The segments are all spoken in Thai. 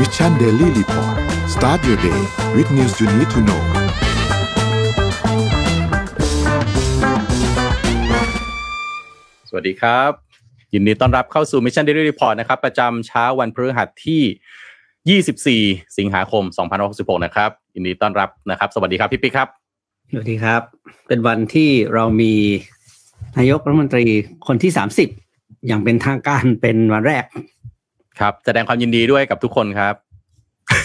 Mission Daily Report start your day with news you need to know สวัสดีครับ ยินดีต้อนรับเข้าสู่ Mission Daily Report นะครับ ประจำเช้าวันพฤหัสที่ 24 สิงหาคม 2566 นะครับ ยินดีต้อนรับนะครับ สวัสดีครับพี่ปิ๊กครับ สวัสดีครับ เป็นวันที่เรามีนายกรัฐมนตรีคนที่สามสิบอย่างเป็นทางการเป็นวันแรก ครับ แสดงความยินดีด้วยกับทุกคนครับ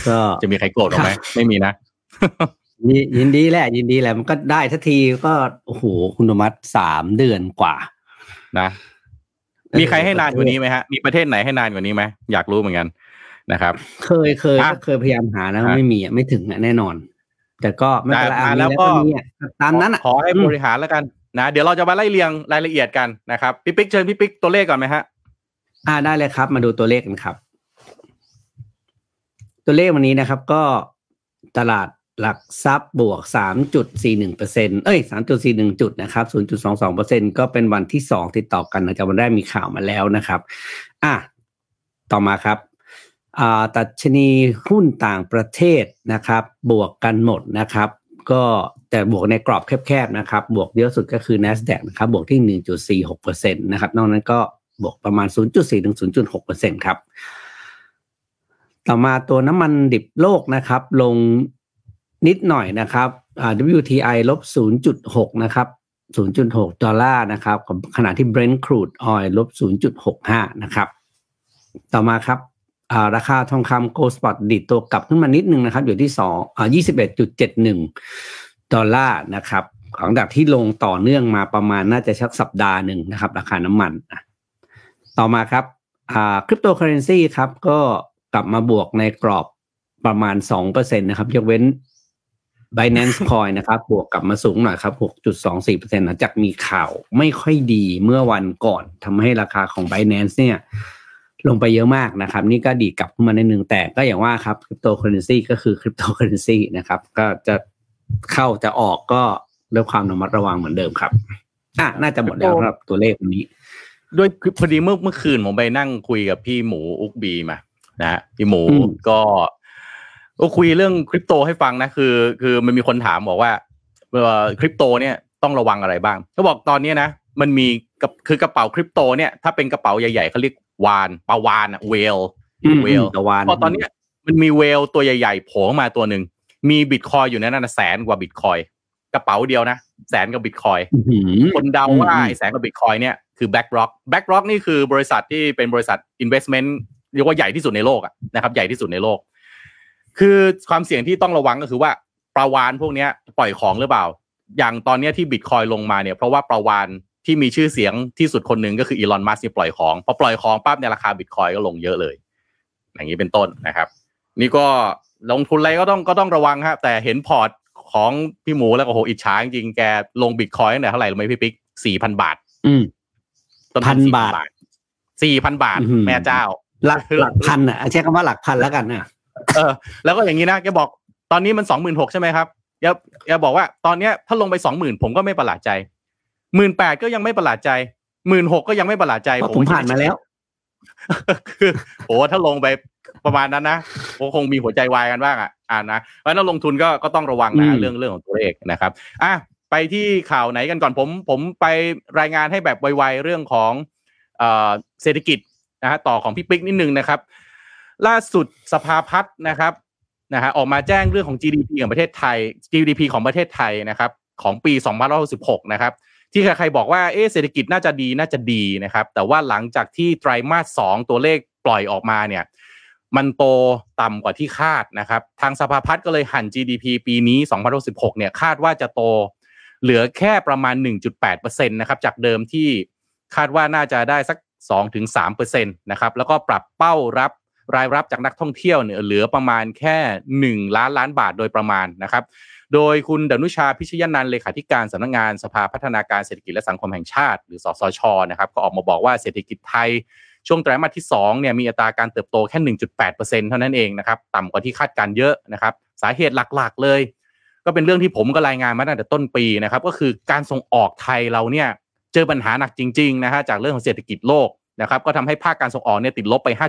ก็จะมีใครโกรธหรอไหมไม่มีนะยินยินดีแหละ ยินดีแหละมันก็ได้ทันทีก็โอ้โหคุณอนุมัติสามเดือนกว่า นะ มีใครให้นานกว่านี้ไหมฮะ มีประเทศไหนให้นานกว่านี้ไหมอยากรู้เหมือนกันนะครับ เคยเคยอะก็เคยพยายามหานะอะไม่มีอะไม่ถึงอะแน่นอน แต่ก็ไม่เป็นไรได้อะมามีแล้วแล้วก็ก็มีอะตามนั้นอะขอให้บริหารแล้วกันนะเดี๋ยวเราจะมาไล่เรียงรายละเอียดกันนะครับพี่ปิ๊กเชิญพี่ปิ๊กตัวเลขก่อนไหมฮะ อ่าได้เลยครับ มาดูตัวเลขกันครับ ตัวเลขวันนี้นะครับ ก็ตลาดหลักทรัพย์บวกสามจุดสี่หนึ่งเปอร์เซ็นเอ้ยสามจุดสี่หนึ่งจุดนะครับศูนย์จุดสองสองเปอร์เซ็นก็เป็นวันที่สองติดต่อกันนะจากวันแรกมีข่าวมาแล้วนะครับ อะ ต่อมาครับอ่าตัชนีหุ้นต่างประเทศนะครับ บวกกันหมดนะครับ ก็แต่บวกในกรอบแคบๆนะครับ บวกเยอะสุดก็คือ NASDAQ นะครับ บวกที่ 1.46%นะครับ นอกนั้นก็ บวกประมาณ 0.4ถึง0.6%ครับ ต่อมาตัวน้ำมันดิบโลกนะครับ ลงนิดหน่อยนะครับ WTI ลบ 0.6 นะครับ 0.6 ดอลลาร์นะครับ ขณะที่ Brent crude oil ลบ 0.65 นะครับ ต่อมาครับ ราคาทองคำ Gold Spot ดีดตัวกลับขึ้นมานิดนึงนะครับ อยู่ที่สองอ่ายี่สิบเอ็ดจุดเจ็ดหนึ่งดอลลาร์นะครับหลังจากที่ลงต่อเนื่องมาประมาณน่าจะสักสัปดาห์หนึ่งนะครับ ราคาน้ำมันอะ ต่อมาครับอ่าคริปโตเคอเรนซีครับก็กลับมาบวกในกรอบประมาณสองเปอร์เซ็นต์นะครับ ยกเว้น Binance Coin นะครับ บวกกลับมาสูงหน่อยครับ 6.24%หลังจากมีข่าวไม่ค่อยดีเมื่อวันก่อนทำให้ราคาของ Binance เนี่ย ลงไปเยอะมากนะครับ นี่ก็ดีดกลับขึ้นมานิดหนึ่งแต่ก็อย่างว่าครับคริปโตเคอเรนซีก็คือคริปโตเคอเรนซีนะครับ ก็จะเข้าจะออกก็ด้วยความระมัดระวังเหมือนเดิมครับ อะ น่าจะหมดแล้วสำหรับตัวเลขวันนี้ ด้วยพอดีเมื่อเมื่อคืนผมไปนั่งคุยกับพี่หมู Ookbee มานะฮะพี่หมูอืมก็ก็คุยเรื่องคริปโตให้ฟังนะคือ คือมันมีคนถามบอกว่าเอ่อคริปโตเนี่ยต้องระวังอะไรบ้างเขาบอกตอนเนี้ยนะมันมีกับคือกระเป๋าคริปโตเนี่ยถ้าเป็นกระเป๋าใหญ่ๆเขาเรียกวาฬปลาวาฬอะ whale whale ตะวันพอตอนเนี้ยมันมี whale ตัวใหญ่ๆโผล่มาตัวหนึ่งมีบิตคอยน์อยู่ในนั้นนะแสนกว่าบิตคอยน์ กระเป๋าเดียวนะ แสนกว่าบิตคอยน์อื้อหือคนเดาอืมว่าอืมไอ้แสนกว่าบิตคอยน์เนี่ยคือ BlackRock BlackRock นี่คือบริษัทที่เป็นบริษัท investment เรียกว่าใหญ่ที่สุดในโลกอะนะครับใหญ่ที่สุดในโลก คือความเสี่ยงที่ต้องระวังก็คือว่าปลาวาฬพวกเนี้ยปล่อยของหรือเปล่า อย่างตอนเนี้ยที่บิตคอยน์ลงมาเนี่ยเพราะว่าปลาวาฬที่มีชื่อเสียงที่สุดคนหนึ่งก็คืออีลอนมัสก์ที่ปล่อยของพอปล่อยของปั๊บเนี่ยราคาบิตคอยน์ก็ลงเยอะเลย อย่างนี้เป็นต้นนะครับ นี่ก็ลงทุนอะไรก็ต้องก็ต้องระวังครับแต่เห็นพอร์ต ของพี่หมูแล้วก็โหอิจฉาจริงๆแกลงบิตคอยน์ตั้งแต่เท่าไหร่รู้ไหมพี่ปิ๊กสี่พันบาท อืมต้นพัน4,000บาทสี่พันบาทอื้อหือแม่เจ้า หลักหลักพันอะใช้คำว่าหลักพันแล้วกันนะเออ แล้วก็อย่างนี้นะแกบอกตอนนี้มันสองหมื่นหกใช่ไหมครับแกแกบอกว่าตอนเนี้ยถ้าลงไปสองหมื่นผมก็ไม่ประหลาดใจหมื่นแปดก็ยังไม่ประหลาดใจหมื่นหกก็ยังไม่ประหลาดใจเพราะผมผ่านมาแล้ว คือโอ้ถ้าลงไป ประมาณนั้นนะผมคงมีหัวใจวายกันบ้างอะอ่านะเพราะฉะนั้นลงทุนก็ก็ต้องระวังนะอืมเรื่องเรื่องของตัวเลขนะครับอะไปที่ข่าวไหนกันก่อนผม ผมไปรายงานให้แบบไวๆเรื่องของเอ่อเศรษฐกิจนะฮะต่อของพี่ปิ๊กนิดนึงนะครับ ล่าสุดสภาพัฒน์นะครับนะฮะออกมาแจ้งเรื่องของ GDP ของประเทศไทย GDP ของประเทศไทยนะครับ ของปี2566นะครับ ที่ใครๆบอกว่าเอ๊ะเศรษฐกิจน่าจะดีน่าจะดีนะครับ แต่ว่าหลังจากที่ไตรมาสสองตัวเลขปล่อยออกมาเนี่ย มันโตต่ำกว่าที่คาดนะครับ ทางสภาพัฒน์ก็เลยหั่น GDP ปีนี้ 2066เนี่ยคาดว่าจะโต เหลือแค่ประมาณ 1.8%นะครับ จากเดิมที่คาดว่าน่าจะได้สัก 2-3%นะครับ แล้วก็ปรับเป้ารับรายรับจากนักท่องเที่ยวเนี่ยเหลือประมาณแค่ 1 ล้านล้านบาทโดยประมาณนะครับ โดยคุณดนุชาพิชยนันเลขาธิการสำนักงานสภาพัฒนาการเศรษฐกิจและสังคมแห่งชาติ หรือสสชนะครับ ก็ออกมาบอกว่าเศรษฐกิจไทย ช่วงไตรมาสที่2เนี่ยมีอัตราการเติบโตแค่ 1.8%เท่านั้นเองนะครับต่ำกว่าที่คาดการณ์เยอะนะครับสาเหตุหลักๆ เลย ก็เป็นเรื่องที่ผมก็รายงานมาตั้งแต่ต้นปีนะครับก็คือการส่งออกไทยเราเนี่ยเจอปัญหาหนักจริงๆนะฮะจากเรื่องของเศรษฐกิจโลกนะครับก็ทำให้ภาคการส่งออกเนี่ยติดลบไป 5.7%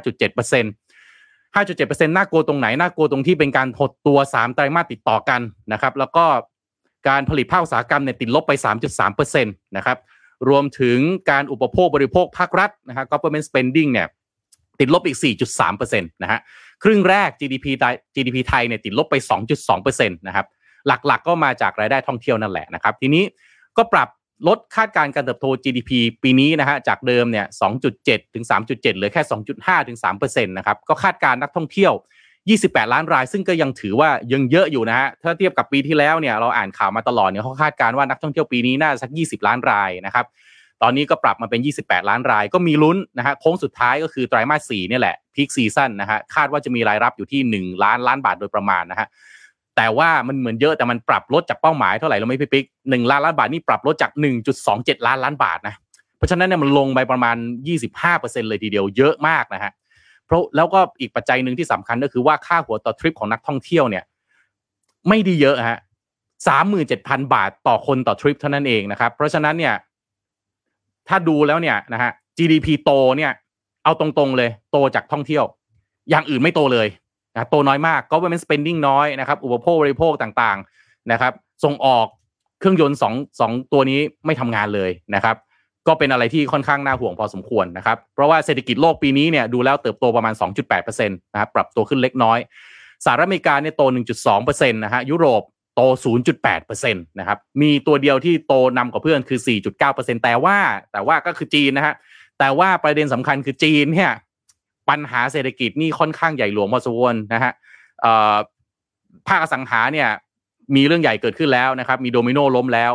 5.7%น่ากลัวตรงไหน น่ากลัวตรงที่เป็นการหดตัว 3 ไตรมาสติดต่อกันนะครับ แล้วก็การผลิตภาคอุตสาหกรรมเนี่ยติดลบไป 3.3%นะครับ รวมถึงการอุปโภคบริโภคภาครัฐนะฮะ government spending เนี่ยติดลบอีก 4.3%นะฮะครึ่งแรก GDP ไทย GDP ไทยเนี่ยติดลบไป 2.2%นะครับหลักๆก็มาจากรายได้ท่องเที่ยวนั่นแหละนะครับ ทีนี้ก็ปรับลดคาดการณ์การเติบโต GDP ปีนี้นะฮะจากเดิมเนี่ย 2.7 ถึง 3.7 เหลือแค่ 2.5 ถึง3%นะครับ ก็คาดการณ์นักท่องเที่ยว 28 ล้านราย ซึ่งก็ยังถือว่ายังเยอะอยู่นะฮะถ้าเทียบกับปีที่แล้วเนี่ยเราอ่านข่าวมาตลอดเนี่ยเขาคาดการณ์ว่านักท่องเที่ยวปีนี้น่าจะสัก 20 ล้านรายนะครับตอนนี้ก็ปรับมาเป็น 28 ล้านราย ก็มีลุ้นนะฮะโค้งสุดท้ายก็คือไตรมาส4เนี่ยแหละพีคซีซั่นนะฮะคาดว่าจะมีรายรับอยู่ที่ 1 ล้านล้านบาทโดยประมาณนะฮะแต่ว่ามันเหมือนเยอะแต่มันปรับลดจากเป้าหมายเท่าไหร่เราไม่พี่ปิ๊กหนึ่งล้านล้านบาทนี่ปรับลดจาก 1.27 ล้านล้านบาทนะเพราะฉะนั้นเนี่ยมันลงไปประมาณ 25%เลยทีเดียวเยอะมากนะฮะ ราะแล้วก็อีกปัจจัยหนึ่งที่สำคัญก็คือว่าค่าหัวต่อทริปของนักท่องเที่ยวเนี่ย ไม่ดีเยอะฮะสามหมื่นเจ็ดพันบาทต่อคนต่อทริปเท่านั้นเองนะครับ เพราะฉะนั้นเนี่ย ถ้าดูแล้วเนี่ยนะฮะ GDP โตเนี่ย เอาตรงๆเลย โตจากท่องเที่ยว อย่างอื่นไม่โตเลยนะโตน้อยมาก government spending น้อยนะครับ อุปโภคบริโภคต่างๆนะครับ ส่งออกเครื่องยนต์สองสองตัวนี้ไม่ทำงานเลยนะครับ ก็เป็นอะไรที่ค่อนข้างน่าห่วงพอสมควรนะครับ เพราะว่าเศรษฐกิจโลกปีนี้เนี่ยดูแล้วเติบโตประมาณ 2.8%นะครับปรับตัวขึ้นเล็กน้อยสหรัฐอเมริกาเนี่ยโต 1.2%นะฮะยุโรปโต 0.8%นะครับมีตัวเดียวที่โตนำกว่าเพื่อนคือ 4.9%แต่ว่าแต่ว่าก็คือจีนนะฮะแต่ว่าประเด็นสำคัญคือจีนเนี่ยปัญหาเศรษฐกิจนี่ค่อนข้างใหญ่หลวงพอสมควรนะฮะภาคสังหาเนี่ยมีเรื่องใหญ่เกิดขึ้นแล้วนะครับ มีโดมิโนล้มแล้ว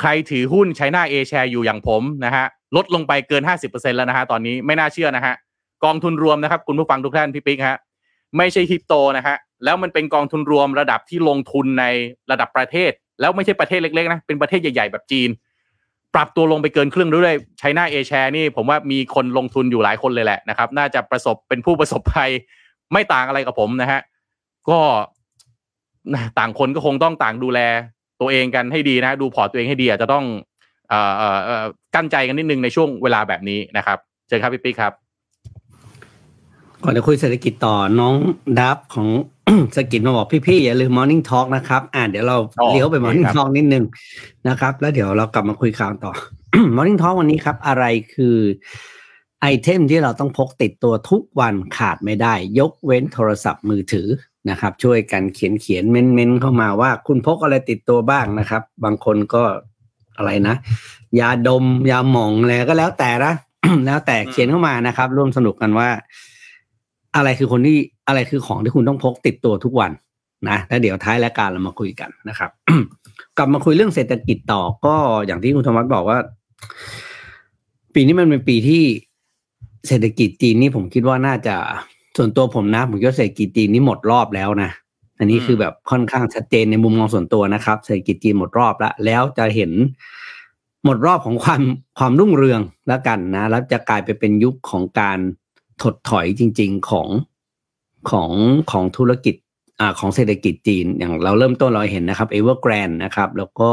ใครถือหุ้นไชน่าเอแชร์อยู่อย่างผมนะฮะลดลงไปเกิน 50%แล้วนะฮะตอนนี้ไม่น่าเชื่อนะฮะกองทุนรวมนะครับ คุณผู้ฟังทุกท่านพี่ปิ๊กฮะไม่ใช่คริปโตนะฮะแล้วมันเป็นกองทุนรวมระดับที่ลงทุนในระดับประเทศ แล้วไม่ใช่ประเทศเล็กๆนะเป็นประเทศใหญ่ๆ แบบจีน ปรับตัวลงไปเกินครึ่งด้วย China A-Share นี่ผมว่ามีคนลงทุนอยู่หลายคนเลยแหละนะครับน่าจะประสบเป็นผู้ประสบภัยไม่ต่างอะไรกับผมนะฮะก็ต่างคนก็คงต้องต่างดูแล ตัวเองกันให้ดีนะ ดูพอร์ตตัวเองให้ดีอาจจะต้องเอ่อเอ่อกลั้นใจกันนิดนึงในช่วงเวลาแบบนี้นะครับเชิญครับพี่ปิ๊กครับ ก่อนจะคุยเศรษฐกิจต่อน้องดับของสกิจมาบอกพี่ๆอย่าลืม Morning Talk นะครับ อ่าเดี๋ยวเราอ๋อเลี้ยวไปโอเค Morning ครับ Talk นิดนึงนะครับ แล้วเดี๋ยวเรากลับมาคุยข่าวต่อ Morning Talk วันนี้ครับ อะไรคือไอเทมที่เราต้องพกติดตัวทุกวันขาดไม่ได้ ยกเว้นโทรศัพท์มือถือ นะครับ ช่วยกันเขียนเขียนเม้นเม้นเข้ามาว่า คุณพกอะไรติดตัวบ้างนะครับ บางคนก็อะไรนะ ยาดมยาหมองอะไรก็แล้วแต่นะแล้วแต่เขียนเข้ามานะครับ ร่วมสนุกกันว่า อะไรคือคนที่อะไรคือของที่คุณต้องพกติดตัวทุกวันนะแล้วเดี๋ยวท้ายรายการเรามาคุยกันนะครับ กลับมาคุยเรื่องเศรษฐกิจต่อก็อย่างที่คุณธรรมัสบอกว่า ปีนี้มันเป็นปีที่เศรษฐกิจจีนนี่ผมคิดว่าน่าจะ ส่วนตัวผมนะ ผมคิดว่าเศรษฐกิจจีนนี่หมดรอบแล้วนะอันนี้คือแบบค่อนข้างชัดเจนในมุมมองส่วนตัวนะครับ เศรษฐกิจจีนหมดรอบแล้วแล้วจะเห็นหมดรอบของความความรุ่งเรืองแล้วกันนะ แล้วจะกลายไปเป็นยุคของการถดถอยจริง ๆของของของธุรกิจอ่าของเศรษฐกิจจีนอย่างเราเริ่มต้นเราเห็นนะครับเอเวอร์แกรนนะครับ แล้วก็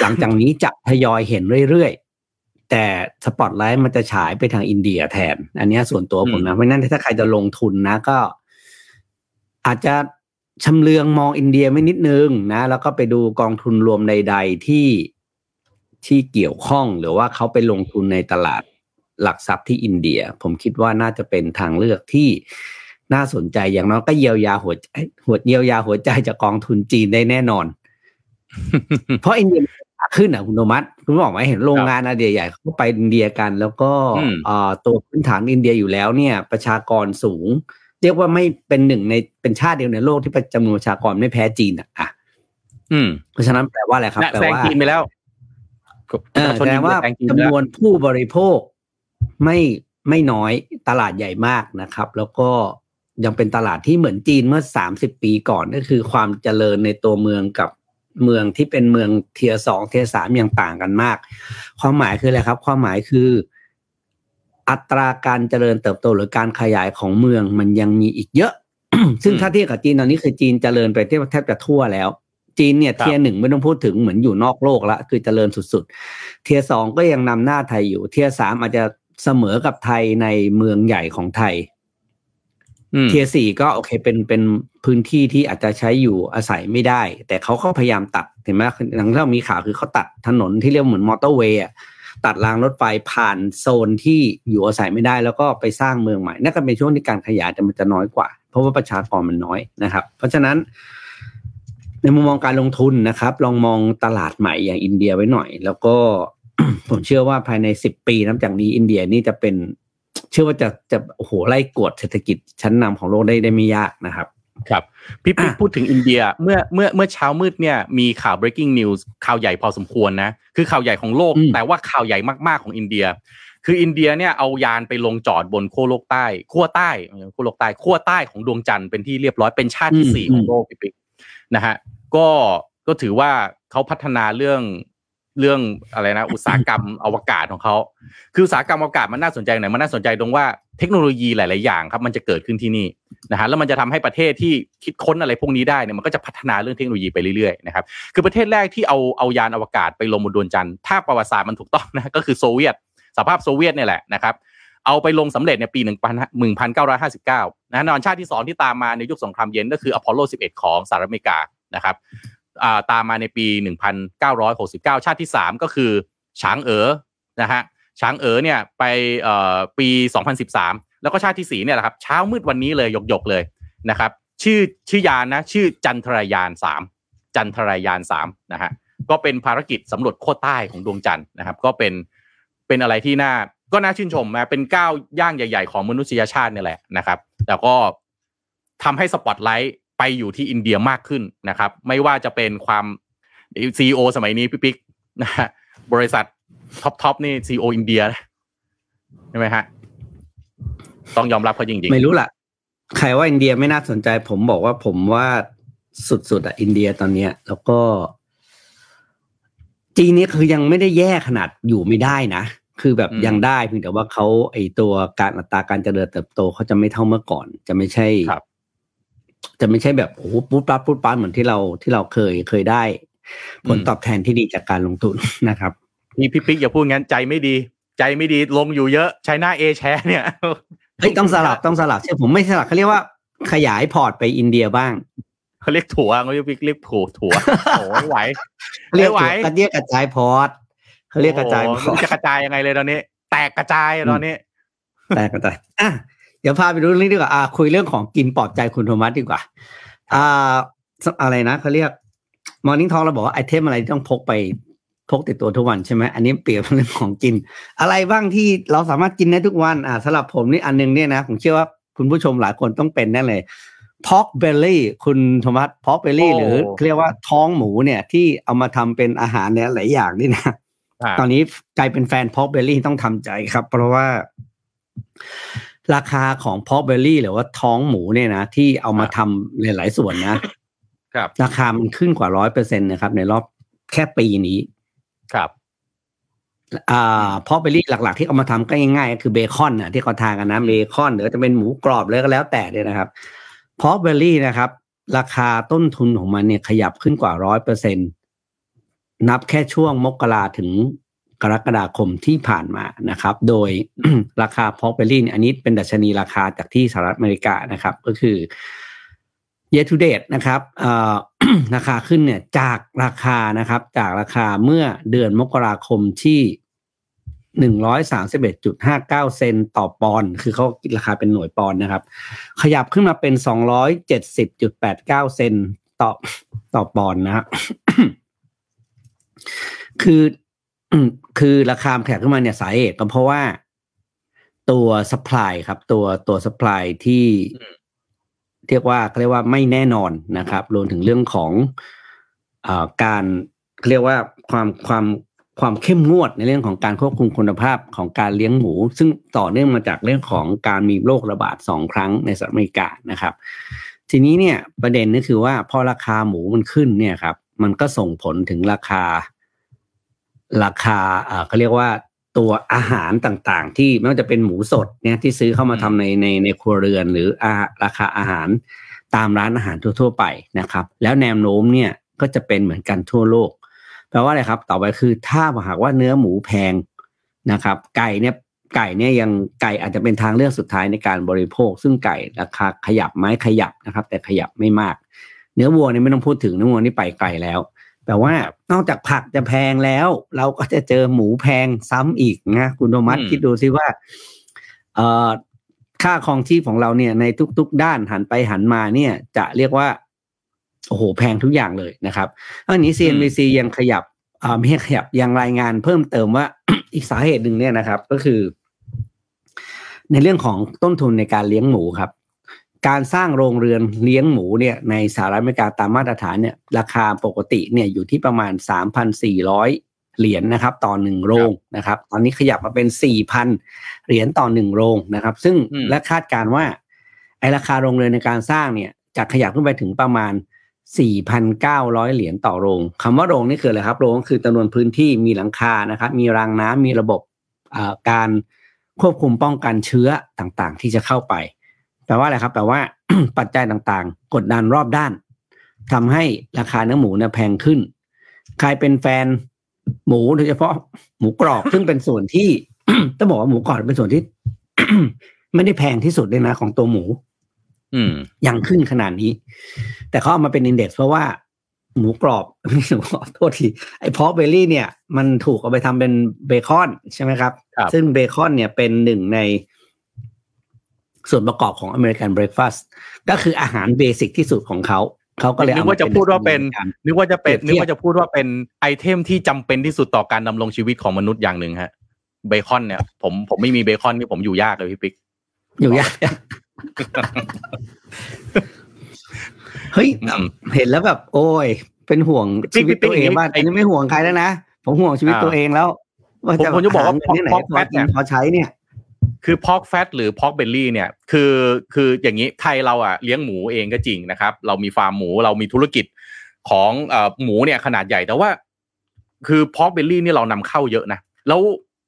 หลังจากนี้จะทยอยเห็นเรื่อยๆ แต่สปอตไลท์มันจะฉายไปทางอินเดียแทน อันเนี้ยส่วนตัวผมนะเพราะฉะนั้นถ้าใครจะลงทุนนะก็ อาจจะชำเลืองมองอินเดียไม่นิดนึงนะ แล้วก็ไปดูกองทุนรวมใด ๆ ที่ที่เกี่ยวข้องหรือว่าเขาไปลงทุนในตลาดหลักทรัพย์ที่อินเดีย ผมคิดว่าน่าจะเป็นทางเลือกที่น่าสนใจอย่างน้อยก็เยียวยาหัวใจหัวเยียวยาหัวใจจากกองทุนจีนได้แน่นอน เพราะอินเดียมัน ขาขึ้นอะคุณโทมัสคุณบอกไหมเห็นโรงงานอะไรใหญ่ๆเขาก็ไปอินเดียกัน แล้วก็อืมเอ่อตัวพื้นฐานอินเดียอยู่แล้วเนี่ย ประชากรสูง เรียกว่าไม่เป็นหนึ่งในเป็นชาติเดียวในโลกที่จำนวนประชากรไม่แพ้จีนอะอะอืม เพราะฉะนั้นแปลว่าอะไรครับน่ะแปลแซงว่าจีนไปแล้วเออประชแปลอินเดียว่าแซงจีนไปจำแล้นวนผู้บริโภคไม่ไม่น้อยตลาดใหญ่มากนะครับ แล้วก็ยังเป็นตลาดที่เหมือนจีนเมื่อสามสิบปีก่อนก็คือความเจริญในตัวเมืองกับ เมืองที่เป็นเมืองเทียสองเทียสามยังต่างกันมาก ความหมายคืออะไรครับ ความหมายคือ อัตราการเจริญเติบโตหรือการขยายของเมืองมันยังมีอีกเยอะ ซึ่งอืมถ้าเทียบกับจีนตอนนี้คือจีนเจริญไปแทบแทบจะทั่วแล้ว จีนเนี่ยครับเทียหนึ่งไม่ต้องพูดถึงเหมือนอยู่นอกโลกละคือเจริญสุดๆ เทียสองก็ยังนำหน้าไทยอยู่ เทียสามอาจจะเสมอกับไทยในเมืองใหญ่ของไทยอืม เทียสี่ก็โอเคเป็นเป็นพื้นที่ที่อาจจะใช้อยู่อาศัยไม่ได้ แต่เขาก็พยายามตัดเห็นไหมหลังที่เรามีข่าวคือเขาตัดถนนที่เรียกเหมือนมอเตอร์เวย์ตัดรางรถไฟผ่านโซนที่อยู่อาศัยไม่ได้ แล้วก็ไปสร้างเมืองใหม่นั่นก็เป็นช่วงที่การขยายแต่มันจะน้อยกว่า เพราะว่าประชากรมันน้อยนะครับ เพราะฉะนั้น ในมุมมองการลงทุนนะครับ ลองมองตลาดใหม่อย่างอินเดียไว้หน่อย แล้วก็ผมเชื่อว่าภายในสิบปีนับจากนี้อินเดียนี่จะเป็น เชื่อว่าจะจะโอ้โหไล่กวดเศรษฐกิจชั้นนำของโลกได้ได้ไม่ยากนะครับ ครับ พี่ปิ๊กอะพูดถึงอินเดียเมื่อเมื่อเมื่อเช้ามืดเนี่ยมีข่าว breaking news ข่าวใหญ่พอสมควรนะ คือข่าวใหญ่ของโลกอืมแต่ว่าข่าวใหญ่มากๆของอินเดีย คืออินเดียเนี่ยเอายานไปลงจอดบนขั้วโลกใต้ขั้วใต้ไม่ใช่ขั้วโลกใต้ขั้วใต้ของดวงจันทร์เป็นที่เรียบร้อยเป็นชาติที่สี่ของโลกพี่ปิ๊กนะฮะก็ก็ถือว่าเขาพัฒนาเรื่อง เรื่องอะไรนะ อุตสาหกรรมอวกาศของเขาคืออุตสาหกรรมอวกาศมันน่าสนใจไหนมันน่าสนใจตรงว่าเทคโนโลยีหลาย ๆ อย่างครับ มันจะเกิดขึ้นที่นี่นะฮะแล้วมันจะทำให้ประเทศที่คิดค้นอะไรพวกนี้ได้เนี่ยมันก็จะพัฒนาเรื่องเทคโนโลยีไปเรื่อย ๆ นะครับ คือประเทศแรกที่เอาเอายานอวกาศไปลงบนดวงจันทร์ถ้าประวัติศาสตร์มันถูกต้องนะก็คือโซเวียตสหภาพโซเวียตเนี่ยแหละนะครับเอาไปลงสำเร็จในปี1959นะนอนชาติที่ 2 ที่ตามมาในยุคสงครามเย็นก็คืออพอลโล 11 ของสหรัฐอเมริกานะครับ ตามมาในปี 1969 ชาติที่ 3 ก็คือฉางเอ๋อนะฮะฉางเอ๋อเนี่ยไปปี 2013 แล้วก็ชาติที่สี่เนี่ยแหละครับเช้ามืดวันนี้เลยหยกๆเลยนะครับชื่อชื่อยานนะชื่อจันทรายานสามจันทรายานสามนะฮะก็เป็นภารกิจสำรวจโคตรใต้ของดวงจันทร์นะครับ ก็เป็นเป็นอะไรที่น่าก็น่าชื่นชมนะเป็นก้าวย่างใหญ่ ๆ ของมนุษยชาตินี่แหละนะครับ แต่ก็ทำให้สปอตไลท์ ไปอยู่ที่อินเดียมากขึ้นนะครับ ไม่ว่าจะเป็นความซีอสมัยนี้พี่ปิ๊กนะฮะบริษัท top top นี่ CEO อินเดียนะใช่ไหมฮะต้องยอมรับเขาจริงๆ ไม่รู้ล่ะ ใครว่าอินเดียไม่น่าสนใจ ผมบอกว่าผมว่าสุดๆอะอินเดียตอนเนี้ย แล้วก็ จีนนี่คือยังไม่ได้แย่ขนาดอยู่ไม่ได้นะคือแบบอืมยังได้เพียงแต่ว่าเขาไอตัวการอัตราการเจริญเติบโตเขาจะไม่เท่าเมื่อก่อน จะไม่ใช่ครับ จะไม่ใช่แบบโอ้โหปุ๊บปั๊บปุ๊บปั๊บเหมือนที่เราที่เราเคยเคยได้ ผลตอบแทนที่ดีจากการลงทุนนะครับพี่พี่ปิ๊กอย่าพูดงั้นใจไม่ดี ใจไม่ดีลงอยู่เยอะใช้หน้าเอแชร์เนี่ยเฮ้ยต้องสลับต้องสลับใช่ผมไม่สลับเขาเรียกว่าขยายพอร์ตไปอินเดียบ้างเขาเรียกถั่วเขาเรียกเรียกถั่วถั่วโอ้ยไหวเรียกไม่ไหวกระเรียกกระจายพอร์ตเขาเรียกกระจายพโอ้อโหร์ตจะกระจายยังไงเลยตอนนี้ แตกกระจายตอนนี้ แต่กระจายอะ เดี๋ยวพาไปดูเรื่องนี้ดีกว่าอะคุยเรื่องของกินปลอบใจคุณโทมัสดีกว่า อ่า อะไรนะเขาเรียกมอร์นิ่งทองเราบอกว่าไอเทมอะไรที่ต้องพกไปพกติดตัวทุกวันใช่ไหมอันนี้เปรียบเรื่องของกิน อะไรบ้างที่เราสามารถกินได้ทุกวัน อ่าสำหรับผมนี่อันหนึงเนี่ยนะ ผมเชื่อว่าคุณผู้ชมหลายคนต้องเป็นแน่เลย pork belly คุณโทมัส pork belly โอ้หรือเรียกว่าท้องหมูเนี่ย ที่เอามาทำเป็นอาหารเนี่ยหลายอย่างนี่นะอ่าตอนนี้กลายเป็นแฟน pork belly ต้องทำใจครับ เพราะว่า ราคาของ pork belly หรือว่าท้องหมูเนี่ยนะที่เอามาทำหลาย ๆ ส่วนนะครับ ราคามันขึ้นกว่าร้อยเปอร์เซ็นต์นะครับ ในรอบแค่ปีนี้ ครับอ่า pork belly หลัก ๆ ที่เอามาทำก็ง่ายๆก็คือเบคอนนะที่เขาทานกันนะเบคอนหรือจะเป็นหมูกรอบเลยก็แล้วแต่เนี่ยนะครับ pork belly นะครับ ราคาต้นทุนของมันเนี่ยขยับขึ้นกว่าร้อยเปอร์เซ็นต์นับแค่ช่วงมกราถึง กรกฎาคมที่ผ่านมานะครับ โดยราคาพอกเบลลี่อันนี้เป็นดัชนีราคาจากที่สหรัฐอเมริกานะครับ ก็คือ year to date นะครับราคาขึ้นเนี่ยจากราคานะครับ จากราคาเมื่อเดือนมกราคมที่หนึ่งร้อยสามสิบเอ็ดจุดห้าเก้าเซนต่อปอนด์คือเขาคิดราคาเป็นหน่วยปอนด์นะครับ ขยับขึ้นมาเป็นสองร้อยเจ็ดสิบจุดแปดเก้าเซนต่อต่อปอนด์นะครับคือ อืมคือราคาแขกขึ้นมาเนี่ยสาเหตุก็เพราะว่าตัว supply ครับ ตัวตัว supply ที่อืมเรียกว่าเขาเรียกว่าไม่แน่นอนนะครับ รวมถึงเรื่องของอาการเรียกว่าความความความเข้มงวดในเรื่องของการควบคุมคุณภาพของการเลี้ยงหมู ซึ่งต่อเนื่องมาจากเรื่องของการมีโรคระบาดสองครั้งในสหรัฐอเมริกานะครับ ทีนี้เนี่ยประเด็นก็คือว่าพอราคาหมูมันขึ้นเนี่ยครับ มันก็ส่งผลถึงราคา ราคาเอ่อเขาเรียกว่าตัวอาหารต่างๆ ที่ไม่ว่าจะเป็นหมูสดเนี่ยที่ซื้อเข้ามาทำในในในครัวเรือนหรืออาราคาอาหารตามร้านอาหารทั่ว ๆ ไปนะครับ แล้วแนวโน้มเนี่ยก็จะเป็นเหมือนกันทั่วโลกแปลว่าอะไรครับ ต่อไปคือถ้าหากว่าเนื้อหมูแพงนะครับ ไก่เนี่ยไก่เนี่ยยังไก่อาจจะเป็นทางเลือกสุดท้ายในการบริโภค ซึ่งไก่ราคาขยับไหมขยับนะครับ แต่ขยับไม่มาก เนื้อวัวเนี่ยไม่ต้องพูดถึงเนื้อวัวนี่ไปไกลแล้ว แต่ว่านอกจากผักจะแพงแล้ว เราก็จะเจอหมูแพงซ้ำอีกนะคุณโทมัสอืมคิดดูซิว่า เอ่อค่าครองชีพของเราเนี่ยในทุก ๆ ด้านหันไปหันมาเนี่ย จะเรียกว่าโอ้โหแพงทุกอย่างเลยนะครับอันนี้ CNBC ยังขยับอ่าไม่ใช่ขยับยังรายงานเพิ่มเติมว่าอีกสาเหตุหนึ่งเนี่ยนะครับ ก็คือ ในเรื่องของต้นทุนในการเลี้ยงหมูครับ การสร้างโรงเรือนเลี้ยงหมูเนี่ยในสหรัฐอเมริกาตามมาตรฐานเนี่ยราคาปกติเนี่ยอยู่ที่ประมาณ 3,400 เหรียญนะครับต่อหนึ่งโรงนะครับ ตอนนี้ขยับมาเป็น 4,000 เหรียญต่อหนึ่งโรงนะครับ ซึ่งอืมและคาดการณ์ว่าไอราคาโรงเรือนในการสร้างเนี่ยจะขยับขึ้นไปถึงประมาณ 4,900 เหรียญต่อโรง คำว่าโรงนี่คืออะไรครับ โรงก็คือจำนวนพื้นที่มีหลังคานะครับ มีรางน้ำมีระบบอ่าการควบคุมป้องกันเชื้อต่างๆ ที่จะเข้าไป แปลว่าอะไรครับแปลว่าปัจจัยต่างๆ กดดันรอบด้านทำให้ราคาเนื้อหมูเนี่ยแพงขึ้น ใครเป็นแฟนหมูโดยเฉพาะหมูกรอบซึ่งเป็นส่วนที่ต้องบอกว่าหมูกรอบเป็นส่วนที่ไม่ได้แพงที่สุดเลยนะของตัวหมู อืมยังขึ้นขนาดนี้ แต่เขาเอามาเป็นอินเด็กซ์เพราะว่าหมูกรอบไม่ใช่หมูกรอบโทษทีไอ้ pork belly เนี่ย มันถูกเอาไปทำเป็นเบคอนใช่ไหมครับครับ ซึ่งเบคอนเนี่ยเป็นหนึ่งใน ส่วนประกอบของอเมริกันเบร a ฟาสต์ก็คืออาหาร basic ที่สุดของเขาเขาก็เลยนึเอากมาว่าจะพูดว่าเป็นการนึกว่าจะเป็นเปรียบเทียบนึกว่าจะพูดว่าเป็นไอเทมที่จำเป็นที่สุดต่อการดำรงชีวิตของมนุษย์อย่างหนึ่งฮะ เบคอนเนี่ยผมผมไม่มีเบคอนนี่ผมอยู่ยากเลยพี่ปิ๊กอยู่ยากเฮ้ยอืมเห็นแล้วแบบ โอ้ย เป็นห่วงปิ๊ชีกวิตตัวเองปิ๊กบ้างไอ้อันนี้ไม่ห่วงใครแล้วนะผมห่วงชีวิตอ่าตัวเองแล้วว่าผมผมจะบอกว่าหเงินที่ไหนพอกพแฟอตเนี่กินยพอใช้เนี่ย คือพอกแฟตหรือพอกเบลลี่เนี่ยคือคืออย่างนี้ไทยเราอะเลี้ยงหมูเองก็จริงนะครับ เรามีฟาร์มหมูเรามีธุรกิจของอหมูเนี่ยขนาดใหญ่แต่ว่า คือพอกเบลลี่นี่เรานำเข้าเยอะนะแล้ว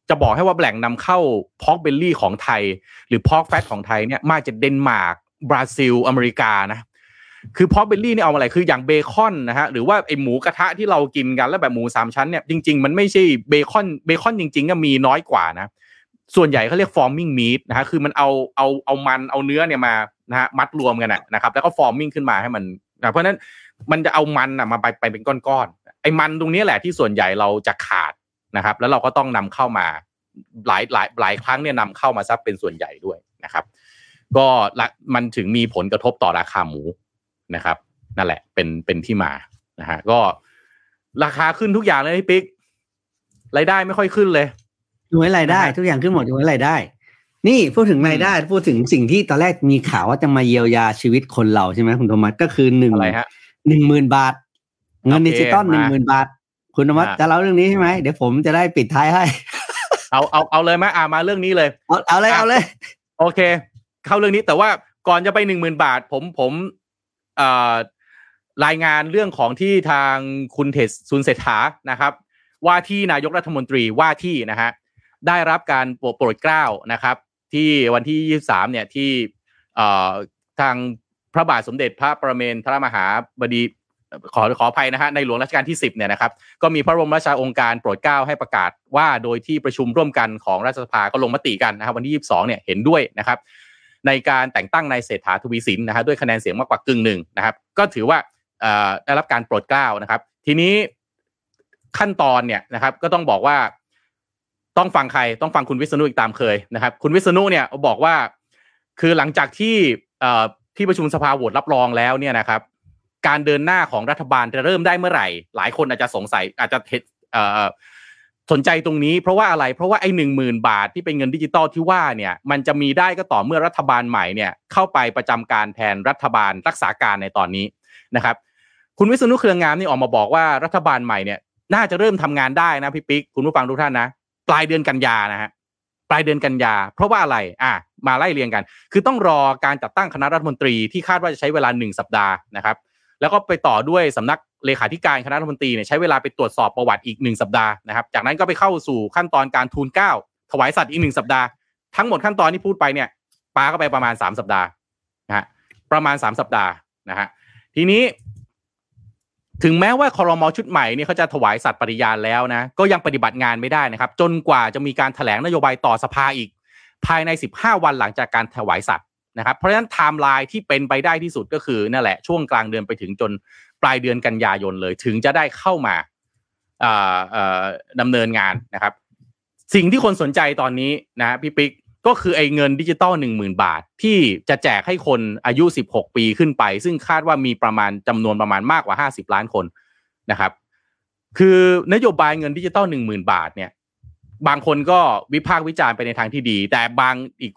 จะบอกให้ว่าแหล่งนำเข้าพอกเบลลี่ของไทย หรือ pork fat ของไทยเนี่ยมาจากเดนมาร์กบราซิล อเมริกานะคือ pork belly นี่เอาอะไรคืออย่างเบคอนนะฮะหรือว่าไอหมูกระทะที่เรากินกันแล้วแบบหมูสามชั้นเนี่ยจริง ๆ มันไม่ใช่เบคอนเบคอนจริง ๆ ก็มีน้อยกว่านะ ส่วนใหญ่เขาเรียก forming meat นะฮะคือมันเอาเอาเอามันเอาเนื้อเนี่ยมานะฮะมัดรวมกันนะครับ แล้วก็ forming ขึ้นมาให้มันนะเพราะฉะนั้นมันจะเอามันอะมาไปไปเป็นก้อนๆไอ้มันตรงนี้แหละที่ส่วนใหญ่เราจะขาดนะครับ แล้วเราก็ต้องนำเข้ามาหลายหลายหลายครั้งเนี่ยนำเข้ามาซับเป็นส่วนใหญ่ด้วยนะครับ ก็ละมันถึงมีผลกระทบต่อราคาหมูนะครับ นั่นแหละเป็นเป็นที่มานะฮะก็ราคาขึ้นทุกอย่างเลยพี่ปิ๊กรายได้ไม่ค่อยขึ้นเลย ดูให้รายได้นะฮะทุกอย่างขึ้นหมดดูให้รายได้ นี่พูดถึงรายได้ พูดถึงสิ่งที่ตอนแรกมีข่าวว่าจะมาเยียวยาชีวิตคนเราใช่ไหมคุณโทมัสก็คือหนึ่งอะไรฮะหนึ่งหมื่นบาท เงินโอเคดิจิตอลหนึ่งมาหมื่นบาท คุณโทมัสอ่าจะเล่าเรื่องนี้ใช่ไหมเดี๋ยวผมจะได้ปิดท้ายให้ เอาเอาเอาเลยไหมอ่ามาเรื่องนี้เลย เอาเอาเลยอะเอาเลย โอเค เข้าเรื่องนี้แต่ว่าก่อนจะไปหนึ่งหมื่นบาท ผมผมเอ่อรายงานเรื่องของที่ทางคุณเทศซุนเศรษฐานะครับ ว่าที่นายกรัฐมนตรีว่าที่นะฮะ ได้รับการโปรดเกล้านะครับ ที่วันที่ 23 เนี่ยที่ทางพระบาทสมเด็จพระประเมนทรมหาบดีขอขออภัยนะฮะในหลวงรัชกาลที่ 10เนี่ยนะครับก็มีพระบรมราชาองค์การโปรดเกล้าให้ประกาศว่าโดยที่ประชุมร่วมกันของรัฐสภาก็ลงมติกันนะครับวันที่ 22 เนี่ยเห็นด้วยนะครับ ในการแต่งตั้งนายเศรษฐาทวีสินนะฮะด้วยคะแนนเสียงมากกว่ากึ่งหนึ่งนะครับ ก็ถือว่าได้รับการโปรดเกล้านะครับ ทีนี้ขั้นตอนเนี่ยนะครับก็ต้องบอกว่า ต้องฟังใครต้องฟังคุณวิษณุอีกตามเคยนะครับ คุณวิษณุเนี่ยบอกว่า คือหลังจากที่ที่ประชุมสภาโหวตรับรองแล้วเนี่ยนะครับ การเดินหน้าของรัฐบาลจะเริ่มได้เมื่อไหร่ หลายคนอาจจะสงสัยอาจจะเห็นสนใจตรงนี้ เพราะว่าอะไรเพราะว่าไอ้หนึ่งหมื่นบาทที่เป็นเงินดิจิตอลที่ว่าเนี่ย มันจะมีได้ก็ต่อเมื่อรัฐบาลใหม่เนี่ย เข้าไปประจำการแทนรัฐบาลรักษาการในตอนนี้นะครับ คุณวิษณุเครืองามนี่ออกมาบอกว่ารัฐบาลใหม่เนี่ย น่าจะเริ่มทำงานได้นะพี่ปิ๊กคุณผู้ฟังทุกท่านนะ ปลายเดือนกันยานะฮะปลายเดือนกันยา เพราะว่าอะไรอะมาไล่เรียงกัน คือต้องรอการจัดตั้งคณะรัฐมนตรีที่คาดว่าจะใช้เวลาหนึ่งสัปดาห์นะครับ แล้วก็ไปต่อด้วยสำนักเลขาธิการคณะรัฐมนตรีเนี่ยใช้เวลาไปตรวจสอบประวัติอีกหนึ่งสัปดาห์นะครับ จากนั้นก็ไปเข้าสู่ขั้นตอนการทูลเกล้าถวายสัตว์อีกหนึ่งสัปดาห์ ทั้งหมดขั้นตอนที่พูดไปเนี่ยปาก็ไปประมาณสามสัปดาห์นะฮะประมาณสามสัปดาห์นะฮะทีนี้ ถึงแม้ว่าคอรมอชุดใหม่เนี่ยเขาจะถวายสัตย์ปฏิญาณแล้วนะก็ยังปฏิบัติงานไม่ได้นะครับ จนกว่าจะมีการแถลงนโยบายต่อสภาอีก ภายใน 15 วันหลังจากการถวายสัตย์นะครับ เพราะฉะนั้นไทม์ไลน์ที่เป็นไปได้ที่สุดก็คือนั่นแหละช่วงกลางเดือนไปถึงจนปลายเดือนกันยายนเลย ถึงจะได้เข้ามาดำเนินงานนะครับ สิ่งที่คนสนใจตอนนี้นะพี่ปิ๊ก ก็คือไอ้เงินดิจิตอลหนึ่งหมื่นบาท ที่จะแจกให้คนอายุ 16 ปีขึ้นไป ซึ่งคาดว่ามีประมาณจำนวนประมาณมากกว่า 50 ล้านคนนะครับ คือนโยบายเงินดิจิตอลหนึ่งหมื่นบาทเนี่ย บางคนก็วิพากษ์วิจารณ์ไปในทางที่ดี แต่บางอีก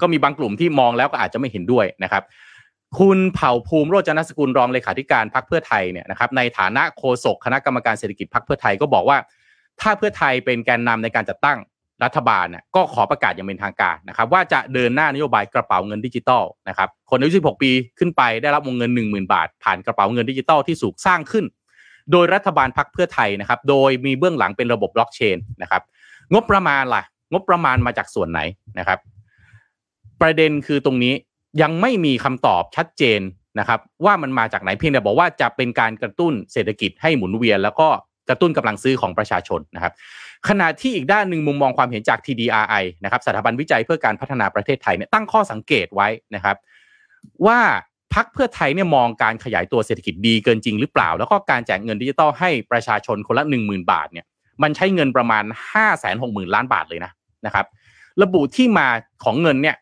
ก็มีบางกลุ่มที่มองแล้วก็อาจจะไม่เห็นด้วยนะครับ คุณเผ่าภูมิโรจนสกุลรองเลขาธิการพรรคเพื่อไทยเนี่ยนะครับในฐานะโฆษกคณะกรรมการเศรษฐกิจพรรคเพื่อไทยก็บอกว่า ถ้าเพื่อไทยเป็นแกนนำในการจัดตั้ง รัฐบาลเนี่ยก็ขอประกาศอย่างเป็นทางการนะครับว่าจะเดินหน้านโยบายกระเป๋าเงินดิจิตอลนะครับคนอายุ 16 ปีขึ้นไปได้รับวงเงิน 10,000 บาท ผ่านกระเป๋าเงินดิจิตอลที่สูกสร้างขึ้น โดยรัฐบาลพักเพื่อไทยนะครับโดยมีเบื้องหลังเป็นระบบบล็อกเชนนะครับงบประมาณล่ะงบประมาณมาจากส่วนไหนนะครับ ประเด็นคือตรงนี้ยังไม่มีคำตอบชัดเจนนะครับ ว่ามันมาจากไหนเพียงแต่บอกว่าจะเป็นการกระตุ้นเศรษฐกิจให้หมุนเวียน แล้วก็กระตุ้นกำลังซื้อของประชาชนนะครับ ขณะที่อีกด้านหนึ่งมุมมองความเห็นจาก TDRI นะครับสถาบันวิจัยเพื่อการพัฒนาประเทศไทยเนี่ยตั้งข้อสังเกตไว้นะครับ ว่าพักเพื่อไทยเนี่ยมองการขยายตัวเศรษฐกิจดีเกินจริงหรือเปล่า แล้วก็การแจกเงินดิจิตอลให้ประชาชนคนละ 1 0,000 บาทเนี่ยมันใช้เงินประมาณ 5 6 0 0 0 0 ล้านบาทเลยนะนะครับ ระบุที่มาของเงินเนี่ย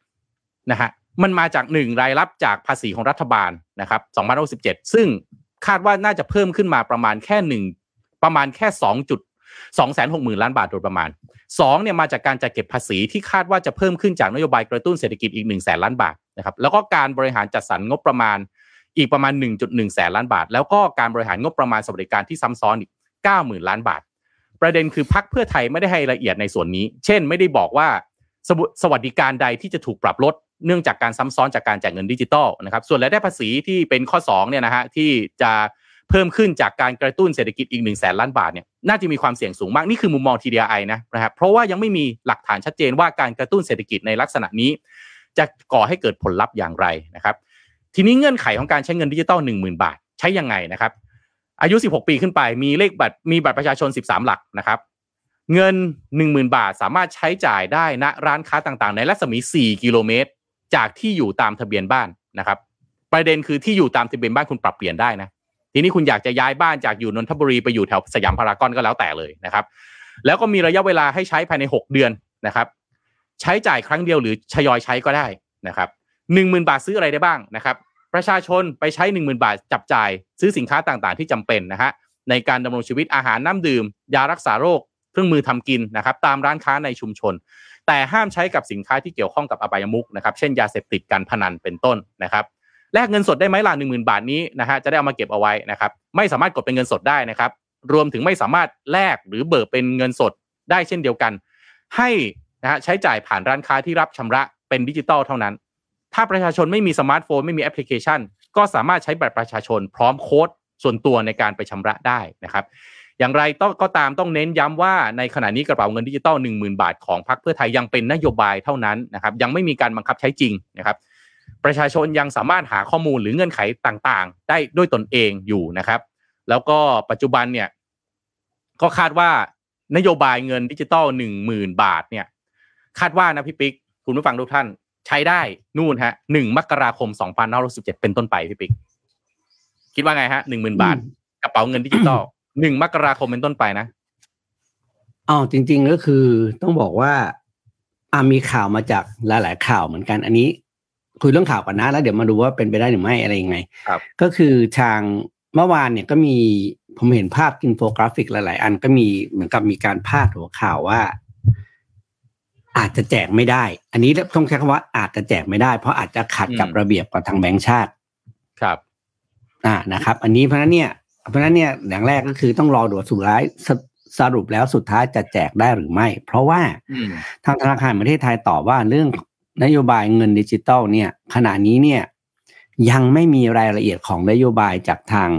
นะฮะมันมาจากหนึ่งรายรับจากภาษีของรัฐบาลนะครับ2067ซึ่งคาดว่าน่าจะเพิ่มขึ้นมาประมาณแค่หนึ่งประมาณแค่ 2จุด2 6 0 0 0 0 ล้านบาทโดยประมาณ2เนี่ยมาจากการจัดเก็บภาษีที่คาดว่าจะเพิ่มขึ้นจากนโยบายกระตุ้นเศรษฐกิจอีก1แสนล้านบาทนะครับแล้วก็การบริหารจัดสรรงบประมาณอีกประมาณ 1.1 แสนล้านบาท แล้วก็การบริหารงบประมาณสวัสดิการที่ซ้ำซ้อนอีก 90,000 ล้านบาท ประเด็นคือพักเพื่อไทยไม่ได้ให้ละเอียดในส่วนนี้ เช่น ไม่ได้บอกว่าสวัสดิการใดที่จะถูกปรับลดเนื่องจากการซ้ำซ้อนจากการแจกเงินดิจิตอลนะครับส่วนรายได้ภาษีที่เป็นข้อ2เนี่ยนะฮะที่จะ เพิ่มขึ้นจากการกระตุ้นเศรษฐกิจอีก1นึ่งแสนล้านบาทเนี่ยน่าจะมีความเสี่ยงสูงมากนี่คือมุมมอง TDI นะนะครับเพราะว่ายังไม่มีหลักฐานชัดเจนว่าการกระตุ้นเศรษฐกิจในลักษณะนี้ จะก่อให้เกิดผลลัพธ์อย่างไรนะครับ ทีนี้เงื่อนไขของการใช้เงินดิจิตอล1 0,000 บาท ใช้ยังไงนะครับ อายุ 16 ปีขึ้นไปมีเลขบัตรมีบัตรประชาชน 13 หลักนะครับ เงิน 10,000 บาทสามารถใช้จ่ายได้ณร้านค้าต่างๆ ในรัศมี 4 กิโลเมตร จากที่อยู่ตามทะเบียนบ้านนะครับ ประเด็นคือที่อยู่ตามทะเบียนบ้านคุณปรับเปลี่ยนได้นะ ทีนี้คุณอยากจะย้ายบ้านจากอยู่นนทบุรีไปอยู่แถวสยามพารากอนก็แล้วแต่เลยนะครับ แล้วก็มีระยะเวลาให้ใช้ภายใน 6 เดือนนะครับ ใช้จ่ายครั้งเดียวหรือชยอยใช้ก็ได้นะครับหนึ่งหมื่นบาทซื้ออะไรได้บ้างนะครับ ประชาชนไปใช้หนึ่งหมื่นบาทจับจ่าย ซื้อสินค้าต่างๆ ที่จำเป็นนะฮะในการดำรงชีวิตอาหารน้ำดื่ม ยารักษาโรค เครื่องมือทำกินนะครับ ตามร้านค้าในชุมชน แต่ห้ามใช้กับสินค้าที่เกี่ยวข้องกับอบายมุกนะครับ เช่นยาเสพติดการพนันเป็นต้นนะครับ แลกเงินสดได้ไหมล่ะหนึ่งหมื่นบาทนี้นะฮะจะได้เอามาเก็บเอาไว้นะครับ ไม่สามารถกดเป็นเงินสดได้นะครับ รวมถึงไม่สามารถแลกหรือเบิกเป็นเงินสดได้เช่นเดียวกัน ให้นะฮะใช้จ่ายผ่านร้านค้าที่รับชำระเป็นดิจิตอลเท่านั้น ถ้าประชาชนไม่มีสมาร์ทโฟนไม่มีแอปพลิเคชัน ก็สามารถใช้บัตรประชาชน พร้อมโค้ดส่วนตัวในการไปชำระได้นะครับอย่างไรต้องก็ตามต้องเน้นย้ำว่าในขณะนี้กระเป๋าเงินดิจิตอลหนึ่งหมื่นบาทของพรรคเพื่อไทยยังเป็นนโยบายเท่านั้นนะครับยังไม่มีการบังคับใช้จริงนะครับ ประชาชนยังสามารถหาข้อมูลหรือเงื่อนไขต่างๆ ได้ด้วยตนเองอยู่นะครับ แล้วก็ปัจจุบันเนี่ยก็คาดว่านโยบายเงินดิจิตอลหนึ่งหมื่นบาทเนี่ย คาดว่านะพี่ปิ๊กคุณผู้ฟังทุกท่านใช้ได้นู่นฮะหนึ่งมกราคมสองพันห้าร้อยสิบเจ็ดเป็นต้นไปพี่ปิ๊กคิดว่าไงฮะหนึ่งหมื่นบาท กระเป๋าเงินดิจิตอลหนึ่งมกราคมเป็นต้นไปนะอ๋อจริง ๆ ก็คือต้องบอกว่าอามีข่าวมาจากหลาย ๆ ข่าวเหมือนกัน อันนี้ คุยเรื่องข่าวก่อนนะ แล้วเดี๋ยวมาดูว่าเป็นไปได้หรือไม่อะไรยังไงครับ ก็คือทางเมื่อวานเนี่ยก็มีผมเห็นภาพอินโฟกราฟิกหลาย ๆ อันก็มีเหมือนกับมีการพาดหัวข่าวว่า อาจจะแจกไม่ได้ อันนี้ต้องใช้คำว่าอาจจะแจกไม่ได้ เพราะอาจจะขัดกับระเบียบกับทางแบงก์ชาติ ครับ อ่านะครับ อันนี้เพราะนั้นเนี่ย เพราะนั้นเนี่ยอย่างแรกก็คือต้องรอดูสุดท้ายสรุปแล้วสุดท้ายจะแจกได้หรือไม่ เพราะว่าทางธนาคารประเทศไทยตอบว่าเรื่อง นโยบายเงินดิจิตอลเนี่ยขณะนี้เนี่ยยังไม่มีรายละเอียดของนโยบายจากทาง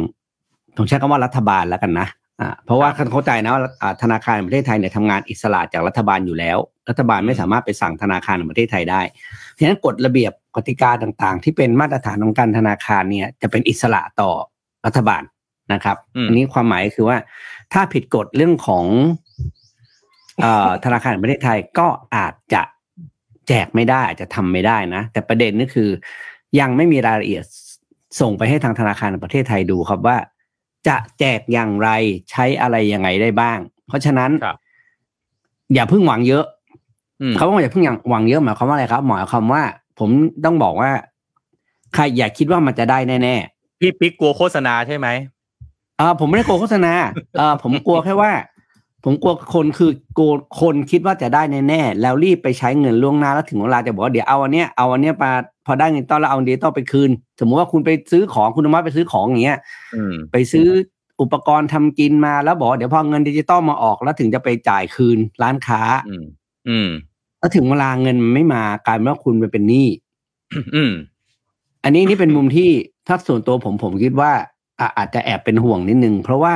ต้องใช้คำว่ารัฐบาลแล้วกันนะอ่าเพราะว่าเข้าใจนะว่าธนาคารประเทศไทยเนี่ยทำงานอิสระจากรัฐบาลอยู่แล้ว รัฐบาลไม่สามารถไปสั่งธนาคารในประเทศไทยได้เพราะฉะนั้นกฎระเบียบกติกาต่างๆ ที่เป็นมาตรฐานของการธนาคารเนี่ยจะเป็นอิสระต่อรัฐบาลนะครับอืมอันนี้ความหมายคือว่า ถ้าผิดกฎเรื่องของเอ่อธนาคารแห่งประเทศไทยก็อาจจะ แจกไม่ได้อาจจะทำไม่ได้นะ แต่ประเด็นก็คือ ยังไม่มีรายละเอียดส่งไปให้ทางธนาคารแห่งประเทศไทยดูครับว่า จะแจกอย่างไรใช้อะไรยังไงได้บ้าง เพราะฉะนั้นครับอย่าเพิ่งหวังเยอะอืมเขาบอกอย่าเพิ่งอย่างหวังเยอะหมายความว่าอะไรครับหมายความว่า ผมต้องบอกว่า ใครอย่าคิดว่ามันจะได้แน่พี่ปิ๊กกลัวโฆษณาใช่ไหมๆเออผมไม่ได้กลัวโฆษณาเออผมกลัวแค่ว่า ผมกลัวคนคือกลัวคนคิดว่าจะได้แน่ๆแล้วรีบไปใช้เงินล่วงหน้าแล้วถึงเวลาจะบอกว่าเดี๋ยวเอาอันเนี้ยเอาอันเนี้ยมาพอได้เงินต้อนแล้วเอาเดิจิตอลไปคืน สมมติว่าคุณไปซื้อของคุณธรรมะไปซื้อของอย่างเงี้ยอืมไปซื้ออุปกรณ์ทำกินมาแล้วบอกว่าเดี๋ยวพอเงินดิจิตอลมาออกแล้วถึงจะไปจ่ายคืนร้านค้า อืมอืมแล้วถึงเวลาเงินมันไม่มากลายเป็นว่าคุณไปเป็นหนี้อืมอันนี้นี่เป็นมุมที่ถ้าส่วนตัวผมผมคิดว่าอะอาจจะแอบเป็นห่วงนิดนึงเพราะว่า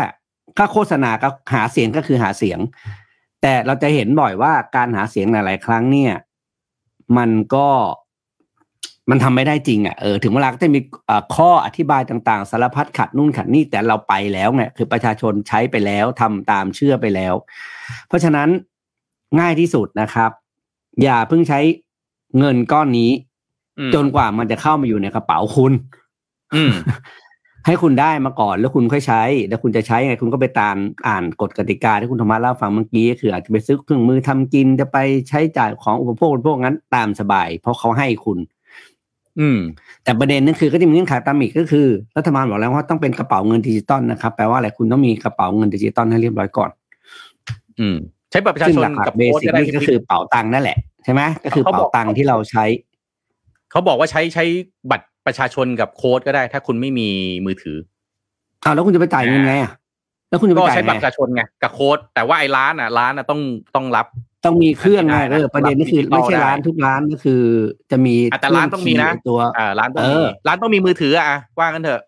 ถ้าโฆษณาก็หาเสียงก็คือหาเสียง แต่เราจะเห็นบ่อยว่าการหาเสียงหลายๆ ครั้งเนี่ย มันก็มันทำไม่ได้จริงอะเออถึงเวลาก็จะมีเอ่อข้ออธิบายต่างๆ สารพัดขัดนู่นขัดนี่แต่เราไปแล้วไงคือประชาชนใช้ไปแล้วทำตามเชื่อไปแล้ว เพราะฉะนั้นง่ายที่สุดนะครับ อย่าเพิ่งใช้เงินก้อนนี้อืมจนกว่ามันจะเข้ามาอยู่ในกระเป๋าคุณอืม ให้คุณได้มาก่อนแล้วคุณค่อยใช้ แล้วคุณจะใช้ยังไงคุณก็ไปตามอ่านกฎกติกาที่คุณธรรมะเล่าฟังเมื่อกี้ก็คืออาจจะไปซื้อเครื่องมือทำกินจะไปใช้จ่ายของอุปโภคบริโภคนั้นตามสบาย เพราะเขาให้คุณ อืม แต่ประเด็นนั่นคือก็จะมีเงื่อนไขตามอีกก็คือรัฐบาลบอกแล้วว่าต้องเป็นกระเป๋าเงินดิจิตอลนะครับแปลว่าอะไรคุณต้องมีกระเป๋าเงินดิจิตอลให้เรียบร้อยก่อน อืม ใช้บัตรประชาซึ่งชนหลักกับๆเบโค้ดสิกก็ได้นี่ก็คือเป๋าตังค์นั่นแหละใช่ไหมก็คือเป๋าตังค์ที่เราใช้ เขาบอกว่าใช้ใช้บัตร ประชาชนกับโค้ดก็ได้ ถ้าคุณไม่มีมือถืออ้าวแล้วคุณจะไปจ่ายเงินไงอะแล้วคุณจะไปก็จ่ายใช้บัตไงรประชาชนไงกับโค้ดแต่ว่าไอ้ร้านอะร้านอะต้องต้องรับ ต้องมีเครื่องไงไม่ได้นะเออประเด็นก็คือรับไม่ใช่ดิจิตอลได้ร้านทุกร้านก็คือ จะมีอะแต่ร้านต้องมีนะเครื่คีย์ตัวอ่าร้านต้องมีเออร้านต้องมีมือถืออะว่ากันเถอะ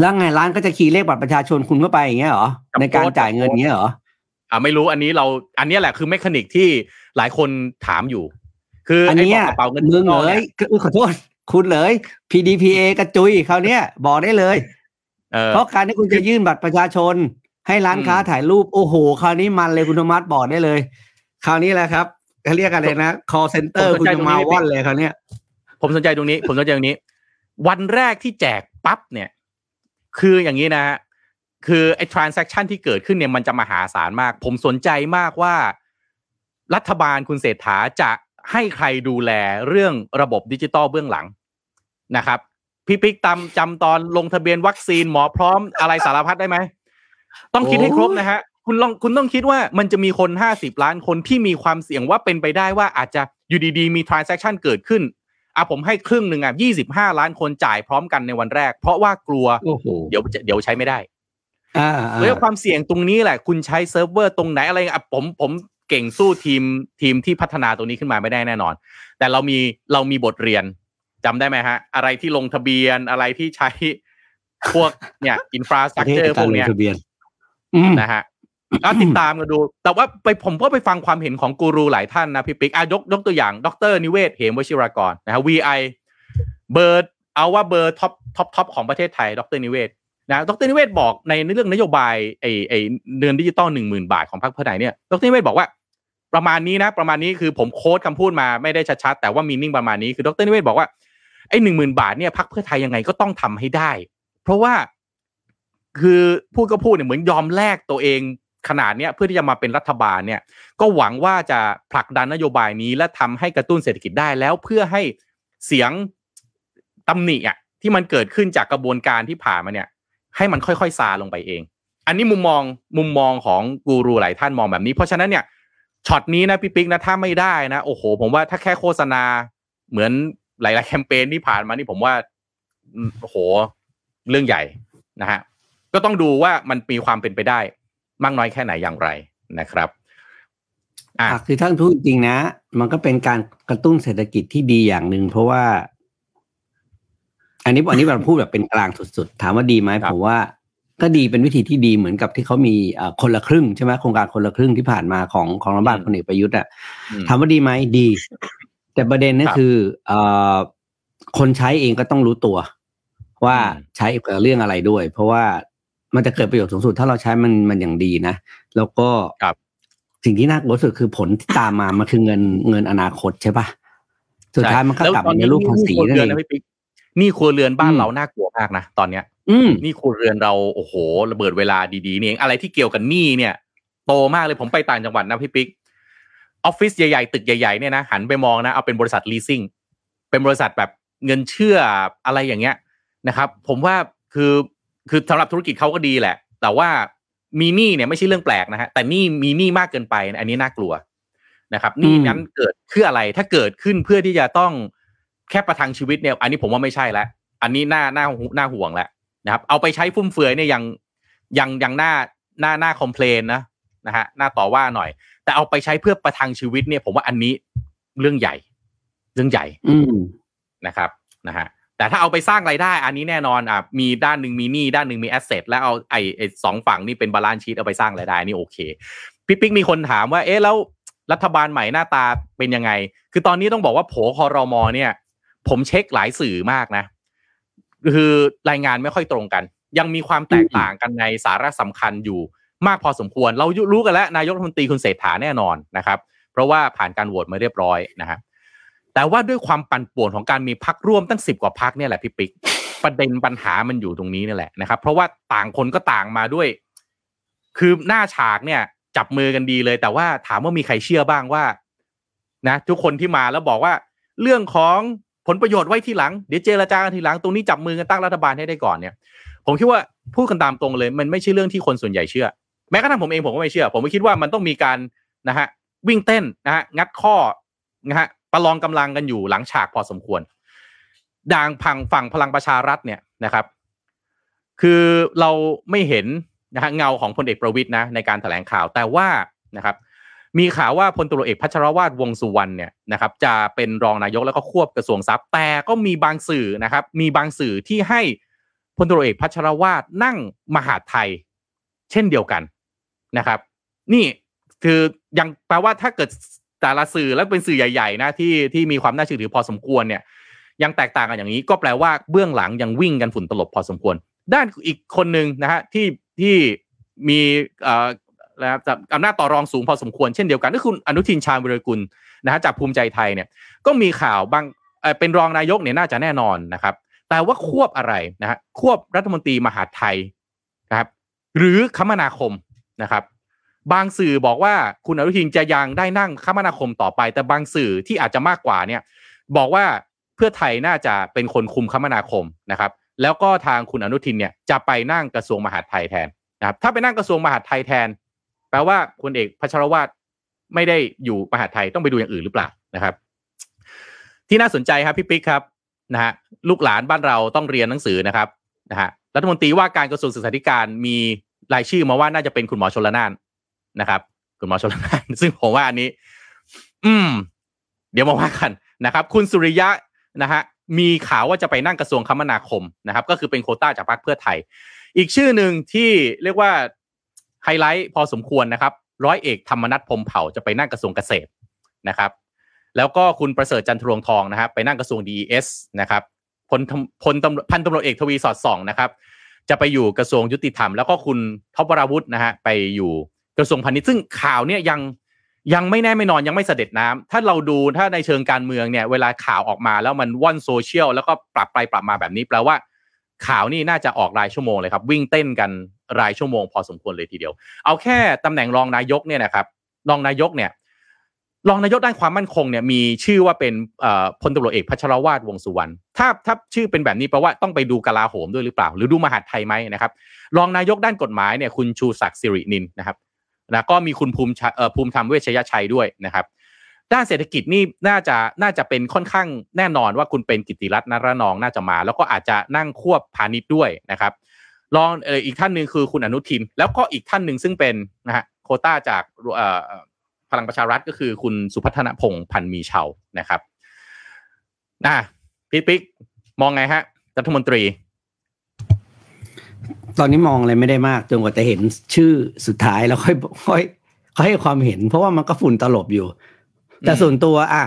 แล้วไงร้านก็จะคีย์เลขบัตรประชาชนคุณเข้าไปอย่างเงี้ยเหรอกับในการโค้ดจ่ายเงินเงี้ยเหรออ่าไม่รู้อันนี้เราอันเนี้ยแหละคือเมคานิกที่หลายคนถามอยู่ คืออันไอ้เนี้บยอกกระเป๋าเงินมึงดิจิตอเลนี่ยอุ๊ยขอโทษ คุณเลย PDPA กระจุยเขาวเนี้ยบอกได้เลยเออเพราะการที่คุณจะยื่นบัตรประชาชน ให้ร้านค้าอืมถ่ายรูป โอ้โห คราวนี้มันเลยคุณธรรมัสบอกได้เลย คราวนี้แหละครับเขาเรียกอะไรนะ call center ผมสนคุณใจจะตรงมานี้ว่อนเลยคราวเนี้ยผมสนใจตรงนี้ ผมสนใจตรงนี้ วันแรกที่แจกปั๊บเนี่ย คืออย่างนี้นะฮะคือไอ้ transaction ที่เกิดขึ้นเนี่ยมันจะมหาศาลมาก ผมสนใจมากว่า รัฐบาลคุณเศรษฐาจะ ให้ใครดูแลเรื่องระบบดิจิตอลเบื้องหลังนะครับ พี่ปิ๊กตำจำตอนลงทะเบียนวัคซีนหมอพร้อมอะไรสารพัดได้ไหม ต้องคิดให้ครบนะฮะ คุณลองคุณต้องคิดว่ามันจะมีคนห้าสิบล้านคนที่มีความเสี่ยงว่าเป็นไปได้ว่าอาจจะอยู่ดีๆ มี transaction เกิดขึ้นอะผมให้ครึ่งหนึ่งอะยี่สิบห้าล้านคนจ่ายพร้อมกันในวันแรก เพราะว่ากลัวโอ้โหเดี๋ยวจะเดี๋ยวใช้ไม่ได้อ่าแล้วความเสี่ยงตรงนี้แหละ คุณใช้เซิร์ฟเวอร์ตรงไหนอะไรอะผมผม เก่งสู้ทีมทีมที่พัฒนาตรงนี้ขึ้นมาไม่ได้แน่นอน แต่เรามีเรามีบทเรียนจำได้ไหมฮะ อะไรที่ลงทะเบียนอะไรที่ใช้พวกเนี่ย infrastructure พการวกลงเนี้ยประเทศในการลงทะเบียนอืมนะฮะก็ติดตามกันดู แต่ว่าไปผมก็ไปฟังความเห็นของกูรูหลายท่านนะพี่ปิ๊กอะยกยกตัวอย่าง ดรนิเวศ เหมวชิรวรากรนะฮะ VI เบอร์เอาว่าเบอร์ top top top ของประเทศไทย ดรนิเวศ นะดรนิเวศบอกในเรื่องนโยบายไอ้ไอ้เงินดิจิตอลหนึ่งหมื่นบาทของพรรคเพื่อไทยเนี่ยดรนิเวศบอกว่าประมาณนี้นะ ประมาณนี้คือผม quote คำพูดมาไม่ได้ชัดๆแต่ว่า meaning ประมาณนี้คือดรนิเวศบอกว่าไอ้หนึ่งหมื่นบาทเนี่ยพรรคเพื่อไทยยังไงก็ต้องทำให้ได้ เพราะว่าคือพูดก็พูดเนี่ยเหมือนยอมแลกตัวเองขนาดเนี้ยเพื่อที่จะมาเป็นรัฐบาลเนี่ย ก็หวังว่าจะผลักดันนโยบายนี้และทำให้กระตุ้นเศรษฐกิจได้แล้วเพื่อให้เสียงตำหนิอะที่มันเกิดขึ้นจากกระบวนการที่ผ่านมาเนี่ย ให้มันค่อยๆซาลงไปเอง อันนี้มุมมองมุมมองของกูรูหลายท่านมองแบบนี้ เพราะฉะนั้นเนี่ยช็อตนี้นะพี่ปิ๊กนะถ้าไม่ได้นะโอ้โห ผมว่าถ้าแค่โฆษณาเหมือนหลาย ๆ แคมเปญที่ผ่านมานี่ผมว่าโอ้โหเรื่องใหญ่นะฮะก็ต้องดูว่ามันมีความเป็นไปได้ มากน้อยแค่ไหนอย่างไรนะครับอะคือท่านพูดจริงนะ มันก็เป็นการกระตุ้นเศรษฐกิจที่ดีอย่างหนึ่งเพราะว่า อันนี้อันนี้เราพูดแบบเป็นกลางสุดๆ ถามว่าดีไหมครับผมว่าก็ดีเป็นวิธีที่ดีเหมือนกับที่เขามีเอ่อคนละครึ่งใช่ไหมโครงการคนละครึ่งที่ผ่านมาของของรัฐบาลพลเอกประยุทธ์อะอืมถามว่าดีไหมดี แต่ประเด็นนั่คนรับคือเอ่อคนใช้เองก็ต้องรู้ตัว ว่าอืมใช้กับเรื่องอะไรด้วย เพราะว่ามันจะเกิดประโยชน์สูงสุด ถ้าเราใช้มันมันอย่างดีนะ แล้วก็ครับสิ่งที่น่ากลัวที่สุดคือผลที่ตามมามันคือเงินเงินอนาคตใช่ปะสุดท้ายมันก็แล้วกลับตอมาในรูปภาษีหนี้ครัวนั่นเรือนเอนะงพี่ปิ๊กห นี่ครัวเรือนบ้านอืมเราน่ากลัวมากนะตอนเนี้ย อืมหนี่ครัวเรือนเราโอ้โห ระเบิดเวลาดีๆนี่เองอะไรที่เกี่ยวกับหนี้เนี่ย โตมากเลยผมไปต่างจังหวัดนะพี่ปิ๊กออฟฟิศใหญ่ๆตึกใหญ่ๆเนี่ยนะหันไปมองนะเอาเป็นบริษัท leasing เป็นบริษัทแบบเงินเชื่ออะไรอย่างเงี้ยนะครับ ผมว่าคือคือสำหรับธุรกิจเขาก็ดีแหละ แต่ว่ามีหนี้เนี่ยไม่ใช่เรื่องแปลกนะฮะแต่หนี้มีหนี้มากเกินไป อันนี้น่ากลัวนะครับหนี้อืมนั้นเกิดคืออะไรถ้าเกิดขึ้นเพื่อที่จะต้อง แค่ประทังชีวิตเนี่ยอันนี้ผมว่าไม่ใช่แล้วอันนี้น่าน่าน่าห่วงแล้วนะครับ เอาไปใช้ฟุ่มเฟือยเนี่ยยังยังยังน่าน่าน่า complain นะนะฮะน่าต่อว่าหน่อย แต่เอาไปใช้เพื่อประทังชีวิตเนี่ย ผมว่าอันนี้เรื่องใหญ่ เรื่องใหญ่ อืมนะครับนะฮะแต่ถ้าเอาไปสร้างรายได้ อันนี้แน่นอนอะมีด้านหนึ่งมีหนี้ด้านหนึ่งมี asset แล้วเอาไอ้ไอ้สองฝั่งนี่เป็น balance sheet เอาไปสร้างรายได้นี่โอเคพี่ปิ๊กมีคนถามว่า เอ๊ะแล้วรัฐบาลใหม่หน้าตาเป็นยังไง คือตอนนี้ต้องบอกว่าโผคอรมอเนี่ย ผมเช็คหลายสื่อมากนะ คือรายงานไม่ค่อยตรงกัน ยังมีความแตกต่างกันในสาระสำคัญอยู่มากพอสมควร เรารู้กันแล้วนายกรัฐมนตรีคุณเศรษฐาแน่นอนนะครับ เพราะว่าผ่านการโหวตมาเรียบร้อยนะฮะแต่ว่าด้วยความปั่นป่วนของการมีพักร่วมตั้งสิบกว่าพักเนี่ยแหละพี่ปิ๊กประเด็นปัญหามันอยู่ตรงนี้นี่แหละนะครับ เพราะว่าต่างคนก็ต่างมาด้วย คือหน้าฉากเนี่ย จับมือกันดีเลย แต่ว่าถามว่ามีใครเชื่อบ้างว่า นะ ทุกคนที่มาแล้วบอกว่า เรื่องของ ผลประโยชน์ไว้ทีหลังเดี๋ยวเจรจากันทีหลังตรงนี้จับมือกันตั้งรัฐบาลให้ได้ก่อนเนี่ย ผมคิดว่าพูดกันตามตรงเลย มันไม่ใช่เรื่องที่คนส่วนใหญ่เชื่อ แม้กระทั่งผมเองผมก็ไม่เชื่อ ผมก็คิดว่ามันต้องมีการนะฮะวิ่งเต้นนะฮะงัดข้อนะฮะประลองกำลังกันอยู่หลังฉากพอสมควรด่างพังฝั่งพลังประชารัฐเนี่ยนะครับ คือเราไม่เห็นนะฮะเงาของพลเอกประวิตย์นะในการแถลงข่าวแต่ว่านะครับ มีข่าวว่าพลตุลเอกพัชรวาทวงสุวรรณเนี่ยนะครับจะเป็นรองนายกแล้วก็ควบกระทรวงทรัพย์ แต่ก็มีบางสื่อนะครับมีบางสื่อที่ให้พลตุลเอกพัชรวาทนั่งมหาไทย เช่นเดียวกันนะครับ นี่คือยังแปลว่าถ้าเกิดแต่ละสื่อแล้วเป็นสื่อใหญ่ๆนะที่ที่มีความน่าเชื่อถือพอสมควรเนี่ย ยังแตกต่างกันอย่างนี้ ก็แปลว่าเบื้องหลังยังวิ่งกันฝุ่นตลบพอสมควร ด้านอีกคนหนึ่งนะฮะที่ที่มีอ่อ นะครับอำนาจต่อรองสูงพอสมควรเช่นเดียวกันก็คือคุณอนุทินชาญวิรกุลนะฮะจากภูมิใจไทยเนี่ยก็มีข่าวบางเเป็นรองนายกเนี่ยน่าจะแน่นอนนะครับ แต่ว่าควบอะไรนะฮะควบรัฐมนตรีมหาไทยนะครับ หรือคมนาคมนะครับบางสื่อบอกว่าคุณอนุทินจะยังได้นั่งคมนาคมต่อไป แต่บางสื่อที่อาจจะมากกว่าเนี่ย บอกว่าเพื่อไทยน่าจะเป็นคนคุมคมนาคมนะครับ แล้วก็ทางคุณอนุทินเนี่ยจะไปนั่งกระทรวงมหาดไทยแทนนะครับ ถ้าไปนั่งกระทรวงมหาดไทยแทน แปลว่าคุณเอกพัชรวาทไม่ได้อยู่มหาไทยต้องไปดูอย่างอื่นหรือเปล่านะครับ ที่น่าสนใจครับพี่ปิ๊กครับนะฮะลูกหลานบ้านเราต้องเรียนหนังสือนะครับนะฮะรัฐมนตรีว่าการกระทรวงศึกษาธิการมีรายชื่อมาว่าน่าจะเป็นคุณหมอชลนานนะครับ คุณหมอชลนาน ซึ่งผมว่าอันนี้ อืม เดี๋ยวมาว่ากันนะครับ คุณสุริยะนะฮะมีข่าวว่าจะไปนั่งกระทรวงคมนาคมนะครับ ก็คือเป็นโคต้าจากพรรคเพื่อไทย อีกชื่อหนึ่งที่เรียกว่า ไฮไลท์พอสมควรนะครับ ร้อยเอกธรรมนัฐพมเผ่าจะไปนั่งกระทรวงเกษตรนะครับ แล้วก็คุณประเสริฐจันทรวงทองนะครับไปนั่งกระทรวง DES นะครับพลพลตำพันตำรวจเอกทวีสอดส่องนะครับ จะไปอยู่กระทรวงยุติธรรม แล้วก็คุณท็อปวราวุธนะฮะไปอยู่กระทรวงพาณิชย์ซึ่งข่าวเนี่ยยังยังไม่แน่ไม่นอนยังไม่เสด็จน้ำถ้าเราดูถ้าในเชิงการเมืองเนี่ย เวลาข่าวออกมาแล้วมันว่อนโซเชียลแล้วก็ปรับไปปรับมาแบบนี้แปลว่า ข่าวนี่น่าจะออกรายชั่วโมงเลยครับ วิ่งเต้นกันรายชั่วโมงพอสมควรเลยทีเดียว เอาแค่ตำแหน่งรองนายกเนี่ยนะครับรองนายกเนี่ยรองนายกด้านความมั่นคงเนี่ยมีชื่อว่าเป็นพลตำรวจเอกพัชรวาทวงสุวรรณถ้าถ้าชื่อเป็นแบบนี้แปลว่าต้องไปดูกลาโหมด้วยหรือเปล่า หรือดูมหาดไทยไหมนะครับรองนายกด้านกฎหมายเนี่ยคุณชูศักดิ์สิรินินนะครับนะก็มีคุณภูมิชเอ่อภูมิธรรมเวชยชัยด้วยนะครับ ด้านเศรษฐกิจนี่น่าจะน่าจะเป็นค่อนข้างแน่นอนว่าคุณเป็นกิติรัตน์นรนองน่าจะมา แล้วก็อาจจะนั่งควบพาณิชย์ด้วยนะครับรองเอออีกท่านหนึ่งคือคุณอนุทิน แล้วก็อีกท่านหนึ่งซึ่งเป็นนะฮะโคต้าจากเอ่อพลังประชารัฐก็คือคุณสุพัฒนพงศ์พันมีเชานะครับนะพี่ปิ๊กมองไงฮะรัฐมนตรี ตอนนี้มองอะไรไม่ได้มากจนกว่าจะเห็นชื่อสุดท้ายแล้วค่อยค่อยค่อยให้ความเห็น เพราะว่ามันก็ฝุ่นตลบอยู่ แต่ส่วนตัวอะ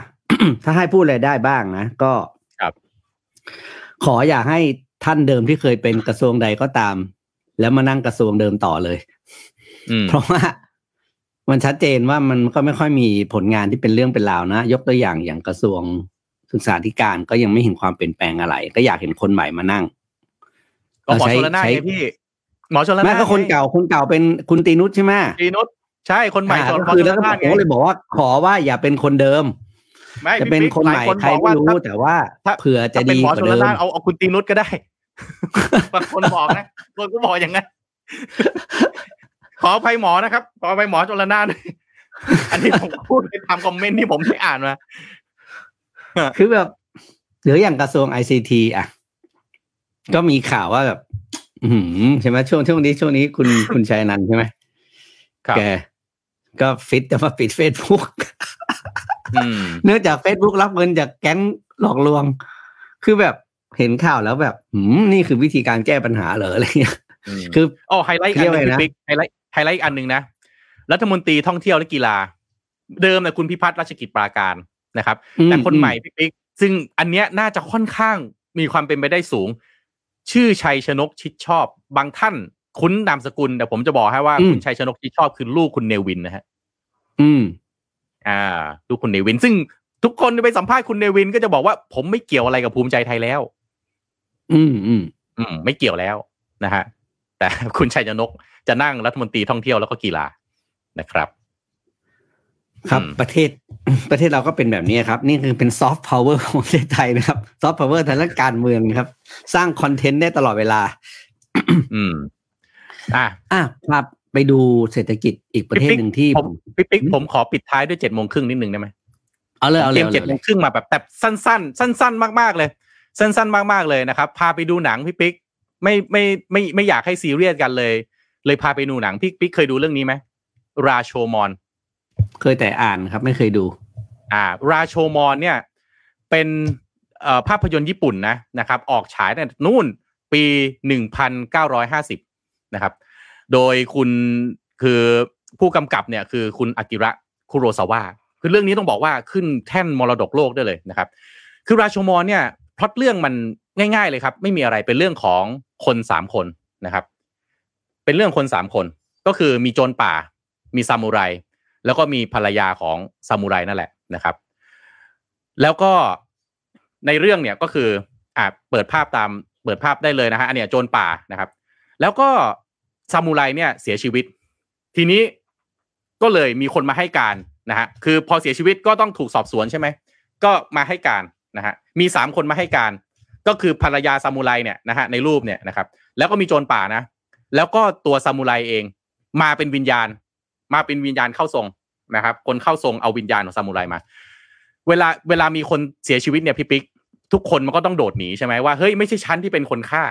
ถ้าให้พูดอะไรได้บ้างนะ ก็ครับ ขออย่าให้ท่านเดิมที่เคยเป็นกระทรวงใดก็ตาม แล้วมานั่งกระทรวงเดิมต่อเลยอืมเพราะว่ามันชัดเจนว่ามันก็ไม่ค่อยมีผลงานที่เป็นเรื่องเป็นราวนะ ยกตัวอย่างอย่างกระทรวงศึกษาธิการก็ยังไม่เห็นความเปลี่ยนแปลงอะไร ก็อยากเห็นคนใหม่มานั่งก็หมอใช้ชลนานใช้ไงพี่หมอชลนานแม่ก็คนเก่าคนเก่าเป็นคุณตีนุชใช่ไหมตีนุช ใช่คนใหม่อ่าชลก็คือหมแล้วชก็นานผมก็เลยบอกว่าขอว่าอย่าเป็นคนเดิมไม่จะพี่เป็นปิ๊กคนใหม่ลายใครบอกไม่ว่ารู้ถ้าแต่ว่าถ้าเผื่อจะถ้าเป็นดีหมอกว่าชลเดิมนานเอาเอาคุณตีนุชก็ได้บางคนบอกนะคนก็บอกอย่างนั้นขออภัยหมอนะครับ ขออภัยหมอชลน่านอันนี้ผมพูดไปตามคอมเมนต์ที่ผมได้อ่านมาคือแบบหรืออย่างกระทรวง ICT อะ ก็มีข่าวว่าแบบอือหือใช่ไหมช่วงช่วงนี้ช่วงนี้คุณคุณชัยนันท์ใช่ไหมครับแก ก็ฟิตจะมาปิดเฟซบุ๊กอืมเนื่องจากเฟซบุ๊กรับเงินจากแก๊งหลอกลวง คือแบบเห็นข่าวแล้วแบบหืมนี่คือวิธีการแก้ปัญหาเหรออะไรเงี้ยคืออ๋อไฮไลท์อีกอันหนึ่งเรียกว่าไงนะพี่ปิ๊กไฮไลท์ไฮไลท์อีกอันหนึ่งนะรัฐมนตรีท่องเที่ยวและกีฬา เดิมเนี่ยคุณพิพัฒน์ราชกิจปราการนะครับอืมแต่คนใหม่อืมพี่ปิ๊กซึ่งอันเนี้ยน่าจะค่อนข้างมีความเป็นไปได้สูง ชื่อชัยชนกชิดชอบ บางท่าน คุ้นนามสกุลแต่ผมจะบอกให้ว่าคุณชัยชนกชิดชอบคือลูกคุณเนวินนะฮะ อืม อ่า ลูกคุณเนวิน ซึ่งทุกคนไปสัมภาษณ์คุณเนวินก็จะบอกว่าผมไม่เกี่ยวอะไรกับภูมิใจไทยแล้ว อืมอืมอืมไม่เกี่ยวแล้วนะฮะ แต่คุณชัยชนกจะนั่งรัฐมนตรีท่องเที่ยวแล้วก็กีฬานะครับ ครับอืมประเทศประเทศเราก็เป็นแบบนี้ครับ นี่คือเป็นซอฟต์พาวเวอร์ของประเทศไทยนะครับซอฟต์พาวเวอร์ทางด้านการเมืองนะครับ สร้างคอนเทนต์ได้ตลอดเวลา อืม อะอะครับไปดูเศรษฐกิจอีกประเทศหนึ่งที่ผมพี่ปิ๊กอืมผมขอปิดท้ายด้วยเจ็ดโมงครึ่งนิดนึงได้ไหมเอาเลยเอาเตเลรียยมเอาเจ็ดเลโมยงครึ่งมาแบบแต่สั้น ๆ สั้น ๆ มากๆเลย สั้น ๆ มากๆเลยนะครับพาไปดูหนังพี่ปิ๊กไม่ไม่ไม่ไม่อยากให้ซีเรียสกันเลย เลยพาไปดูหนังพี่ปิ๊กเคยดูเรื่องนี้ไหมราโชมอน เคยแต่อ่านครับ ไม่เคยดู อ่า ราโชมอนเนี่ย เป็นเอ่อภาพยนตร์ญี่ปุ่นนะนะครับ ออกฉายในยนู่น ปีหนึ่งพันเก้าร้อยห้าสิบ นะครับ โดยคุณคือผู้กำกับเนี่ยคือคุณอากิระคุโรซาวะคือเรื่องนี้ต้องบอกว่าขึ้นแท่นมรดกโลกได้เลยนะครับ คือราชมอนเนี่ยพล็อตเรื่องมันง่ายๆเลยครับ ไม่มีอะไรเป็นเรื่องของคนสามคนนะครับ เป็นเรื่องคนสามคน ก็คือมีโจรป่า มีซามูไร แล้วก็มีภรรยาของซามูไรนั่นแหละนะครับ แล้วก็ในเรื่องเนี่ยก็คืออ่าเปิดภาพตามเปิดภาพได้เลยนะฮะอันเนี้ยโจรป่านะครับ แล้วก็ซามูไรเนี่ยเสียชีวิต ทีนี้ก็เลยมีคนมาให้การนะฮะคือพอเสียชีวิตก็ต้องถูกสอบสวนใช่ไหมก็มาให้การนะฮะมีสามคนมาให้การ ก็คือภรรยาซามูไรเนี่ยนะฮะในรูปเนี่ยนะครับแล้วก็มีโจรป่านะ แล้วก็ตัวซามูไรเอง มาเป็นวิญญาณ มาเป็นวิญญาณเข้าทรงนะครับ คนเข้าทรงเอาวิญญาณของซามูไรมา เวลาเวลามีคนเสียชีวิตเนี่ยพี่ปิ๊กทุกคนมันก็ต้องโดดหนีใช่ไหมว่าเฮ้ยไม่ใช่ฉันที่เป็นคนฆ่า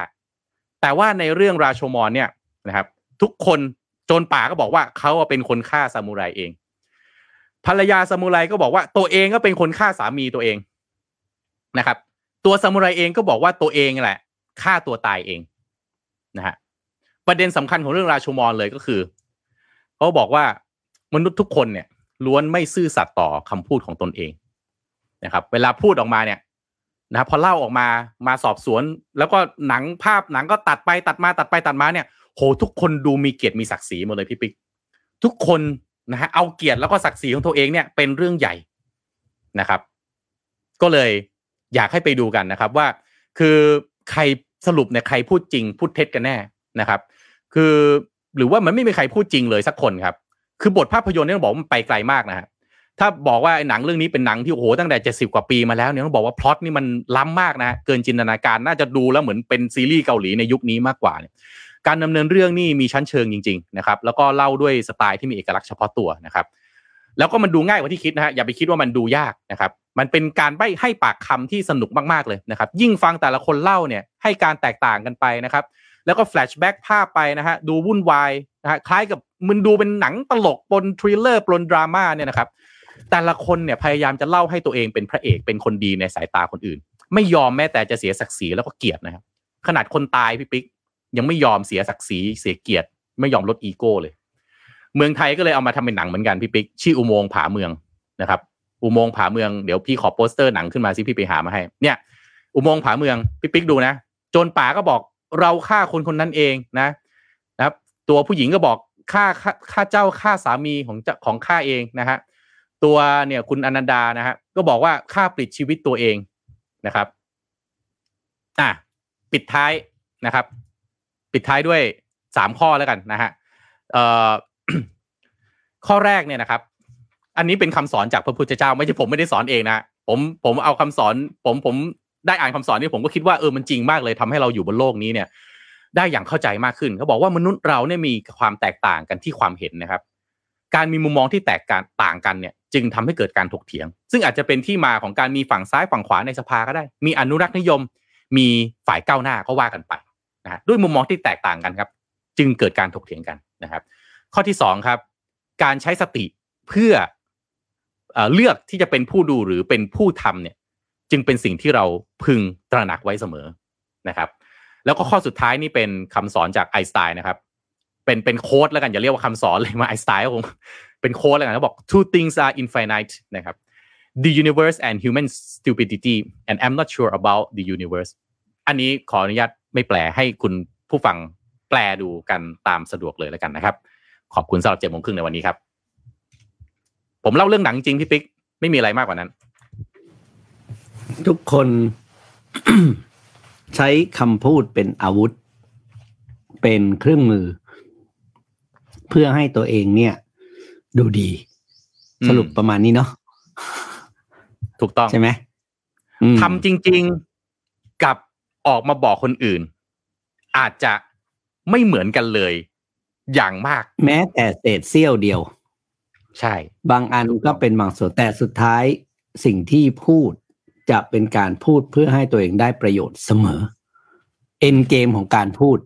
แต่ว่าในเรื่องราโชมอนเนี่ยนะครับทุกคนโจรป่าก็บอกว่าเขาเป็นคนฆ่าซามูไรเอง ภรรยาซามูไรก็บอกว่าตัวเองก็เป็นคนฆ่าสามีตัวเองนะครับ ตัวซามูไรเองก็บอกว่าตัวเองแหละฆ่าตัวตายเองนะฮะประเด็นสำคัญของเรื่องราโชมอนเลยก็คือเขาบอกว่ามนุษย์ทุกคนเนี่ยล้วนไม่ซื่อสัตย์ต่อคำพูดของตนเองนะครับ เวลาพูดออกมาเนี่ย นะครับพอเล่าออกมามาสอบสวน แล้วก็หนังภาพหนังก็ตัดไปตัดมาตัดไปตัดมาเนี่ยโหทุกคนดูมีเกียรติมีศักดิ์ศรีหมดเลยพี่ปิ๊กทุกคนนะฮะเอาเกียรติแล้วก็ศักดิ์ศรีของตัวเองเนี่ยเป็นเรื่องใหญ่นะครับ ก็เลยอยากให้ไปดูกันนะครับว่า คือใครสรุปเนี่ยใครพูดจริง พูดเท็จกันแน่นะครับ คือหรือว่ามันไม่มีใครพูดจริงเลยสักคนครับ คือบทภาพยนตร์เนี่ยบอกมันไปไกลมากนะฮะ ถ้าบอกว่าไอ้หนังเรื่องนี้เป็นหนังที่โอ้โหตั้งแต่เจ็ดสิบกว่าปีมาแล้วเนี่ยต้องบอกว่าพล็อตนี่มันล้ำมากนะเกินจินตนาการน่าจะดูแล้วเหมือนเป็นซีรีส์เกาหลีในยุคนี้มากกว่าเนี่ยการดำเนินเรื่องนี่มีชั้นเชิงจริงๆนะครับแล้วก็เล่าด้วยสไตล์ที่มีเอกลักษณ์เฉพาะตัวนะครับแล้วก็มันดูง่ายกว่าที่คิดนะฮะอย่าไปคิดว่ามันดูยากนะครับมันเป็นการใบให้ปากคำที่สนุกมากๆเลยนะครับยิ่งฟังแต่ละคนเล่าเนี่ยให้การแตกต่างกันไปนะครับแล้วก็ flashback ภาพไปนะฮะดูวุ่นวายนะฮะคล้ายกับมันดูเป็นหนังตลกปน thriller ปนดราม่าเนี่ยนะครับ แต่ละคนเนี่ยพยายามจะเล่าให้ตัวเองเป็นพระเอกเป็นคนดีในสายตาคนอื่น ไม่ยอมแม้แต่จะเสียศักดิ์ศรีแล้วก็เกียรตินะครับ ขนาดคนตายพี่ปิ๊กยังไม่ยอมเสียศักดิ์ศรีเสียเกียรติ ไม่ยอมลดอีโก้เลย เมืองไทยก็เลยเอามาทำเป็นหนังเหมือนกันพี่ปิ๊กชื่ออุโมงค์ผาเมืองนะครับ อุโมงค์ผาเมืองเดี๋ยวพี่ขอโปสเตอร์หนังขึ้นมาสิพี่ไปหามาให้ เนี่ย อุโมงค์ผาเมืองพี่ปิ๊กดูนะโจรป่าก็บอกเราฆ่าคนคนนั้นเองนะนะครับ ตัวผู้หญิงก็บอกฆ่าฆ่าเจ้าฆ่าสามีของของข้าเองนะฮะ ตัวเนี่ยคุณอนันดานะฮะก็บอกว่าฆ่าปลิดชีวิตตัวเองนะครับอะปิดท้ายนะครับ ปิดท้ายด้วยสามข้อแล้วกันนะฮะเอ่อข้อแรกเนี่ยนะครับ อันนี้เป็นคำสอนจากพระพุทธเจ้า ไม่ใช่ผมไม่ได้สอนเองนะผมผมเอาคำสอน ผมผมได้อ่านคำสอนนี่ผมก็คิดว่าเออมันจริงมากเลยทำให้เราอยู่บนโลกนี้เนี่ย ได้อย่างเข้าใจมากขึ้นเขาบอกว่ามนุษย์เราเนี่ยมีความแตกต่างกันที่ความเห็นนะครับ การมีมุมมองที่แตกต่างกันเนี่ย จึงทำให้เกิดการถกเถียง ซึ่งอาจจะเป็นที่มาของการมีฝั่งซ้ายฝั่งขวาในสภาก็ได้ มีอนุรักษ์นิยม มีฝ่ายก้าวหน้าก็ว่ากันไปนะด้วยมุมมองที่แตกต่างกันครับ จึงเกิดการถกเถียงกันนะครับ ข้อที่สองครับ การใช้สติเพื่อเอเลือกที่จะเป็นผู้ดูหรือเป็นผู้ทำเนี่ย จึงเป็นสิ่งที่เราพึงตระหนักไว้เสมอนะครับ แล้วก็ข้อสุดท้ายนี่เป็นคำสอนจากไอน์สไตน์นะครับเป็นเป็นโค้ดแล้วกันอย่าเรียกว่าคำสอนเลยมาไอน์สไตน์ก็คง เป็นโค้ดแล้วกันเขาบอก two things are infinite นะครับ the universe and human stupidity and I'm not sure about the universe อันนี้ขออนุญาตไม่แปลให้คุณผู้ฟังแปลดูกันตามสะดวกเลยแล้วกันนะครับ ขอบคุณสำหรับเจ็ดโมงครึ่งในวันนี้ครับ ผมเล่าเรื่องหนังจริงพี่ปิ๊กไม่มีอะไรมากกว่านั้น ทุกคนใช้คำพูดเป็นอาวุธ เป็นเครื่องมือ เพื่อให้ตัวเองเนี่ย ดูดีอืมสรุปประมาณนี้เนาะถูกต้องใช่ไหมอืมทำจริง ๆกับออกมาบอกคนอื่น อาจจะไม่เหมือนกันเลย อย่างมาก แม้แต่เศษเสี้ยวเดียว ใช่ บางอันก็เป็นบางส่วนแต่สุดท้ายสิ่งที่พูดจะเป็นการพูดเพื่อให้ตัวเองได้ประโยชน์เสมอ เอ็นเกมของการพูด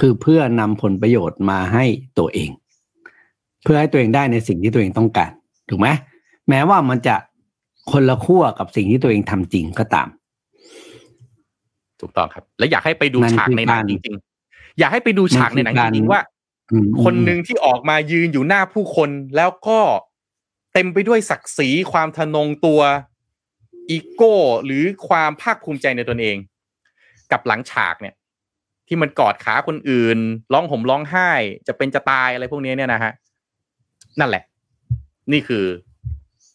คือเพื่อนำผลประโยชน์มาให้ตัวเอง เพื่อให้ตัวเองได้ในสิ่งที่ตัวเองต้องการ ถูกไหมแม้ว่ามันจะคนละขั้วกับสิ่งที่ตัวเองทำจริงก็ตาม ถูกต้องครับ และอยากให้ไปดูนั่นฉากคือในหนังการจริง ๆ อยากให้ไปดูฉากในหนังนั่นจคือการริงๆว่าอืมคนหนึ่งที่ออกมายืนอยู่หน้าผู้คนแล้วก็เต็มไปด้วยศักดิ์ศรีความทะนงตัวอีโก้หรือความภาคภูมิใจในตนเอง กับหลังฉากเนี่ย ที่มันกอดขาคนอื่น ร้องห่มร้องไห้ จะเป็นจะตายอะไรพวกนี้เนี่ยนะฮะ นั่นแหละ นี่คือ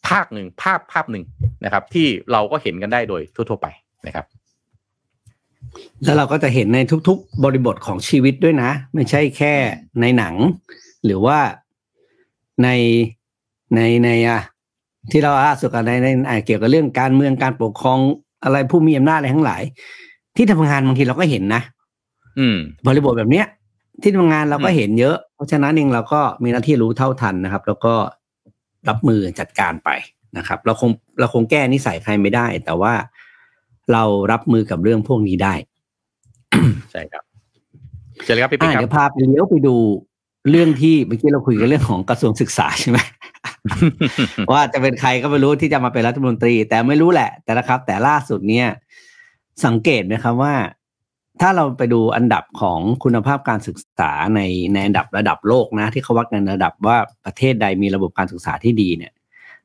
ภาคหนึ่งภาพภาพหนึ่งนะครับ ที่เราก็เห็นกันได้โดยทั่ว ๆ ไปนะครับ แล้วเราก็จะเห็นในทุก ๆ บริบทของชีวิตด้วยนะ ไม่ใช่แค่ในหนัง หรือว่าในในในอะที่เราล่าสุดกันในในอะเกี่ยวกับเรื่องการเมืองการปกครองอะไรผู้มีอำนาจอะไรทั้งหลาย ที่ทำงานบางทีเราก็เห็นนะ อืม บริบทแบบเนี้ย ที่ทำงานเราก็เห็นเยอะเพ ราะฉะนั้นเองเราก็มีหน้าที่รู้เท่าทันนะครับ แล้วก็รับมือจัดการไปนะครับ เราคงเราคงแก้นิสัยใครไม่ได้ แต่ว่าเรารับมือกับเรื่องพวกนี้ได้ใช่ครับเจอเลยครับพี่ปิ๊กอะครัเดี๋บยวพาไปเลี้ยวไปดูเรื่องที่เมื่อกี้เราคุยกันเรื่องของกระทรวงศึกษาใช่ไหมว่าจะเป็นใครก็ไม่รู้ที่จะมาเป็นรัฐมนตรี แต่ไม่รู้แหละ แต่นะครับ แต่ล่าสุดเนี่ย สังเกตนะครับว่า ถ้าเราไปดูอันดับของคุณภาพการศึกษาในในอันดับระดับโลกนะ ที่เขาวัดในระดับว่าประเทศใดมีระบบการศึกษาที่ดีเนี่ย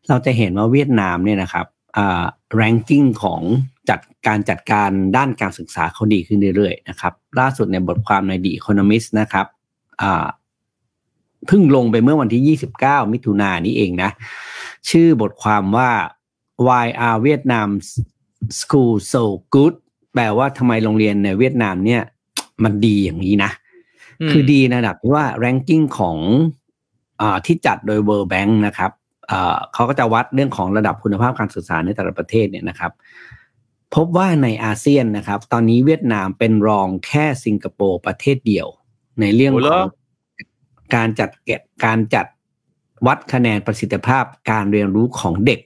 เราจะเห็นว่าเวียดนามเนี่ยนะครับอ่า ranking ของจัดการจัดการด้านการศึกษาเขาดีขึ้นเรื่อยๆนะครับ ล่าสุดในบทความใน The Economist นะครับอ่าเพิ่งลงไปเมื่อวันที่ 29 มิถุนายนนี้เองนะ ชื่อบทความว่า Why are Vietnam school so good แปลว่าทำไมโรงเรียนในเวียดนามเนี่ย มันดีอย่างนี้นะมคือดีในระดับที่ว่า ranking ของอาที่จัดโดย World Bank นะครับอ่าเขาก็จะวัดเรื่องของระดับคุณภาพการศึกษาในแต่ละประเทศเนี่ยนะครับ พบว่าในอาเซียนนะครับ ตอนนี้เวียดนามเป็นรองแค่สิงคโปร์ประเทศเดียว ในเรื่องโอ้เหรขอองการจัดเก็บการจัดวัดคะแนนประสิทธิภาพการเรียนรู้ของเด็ก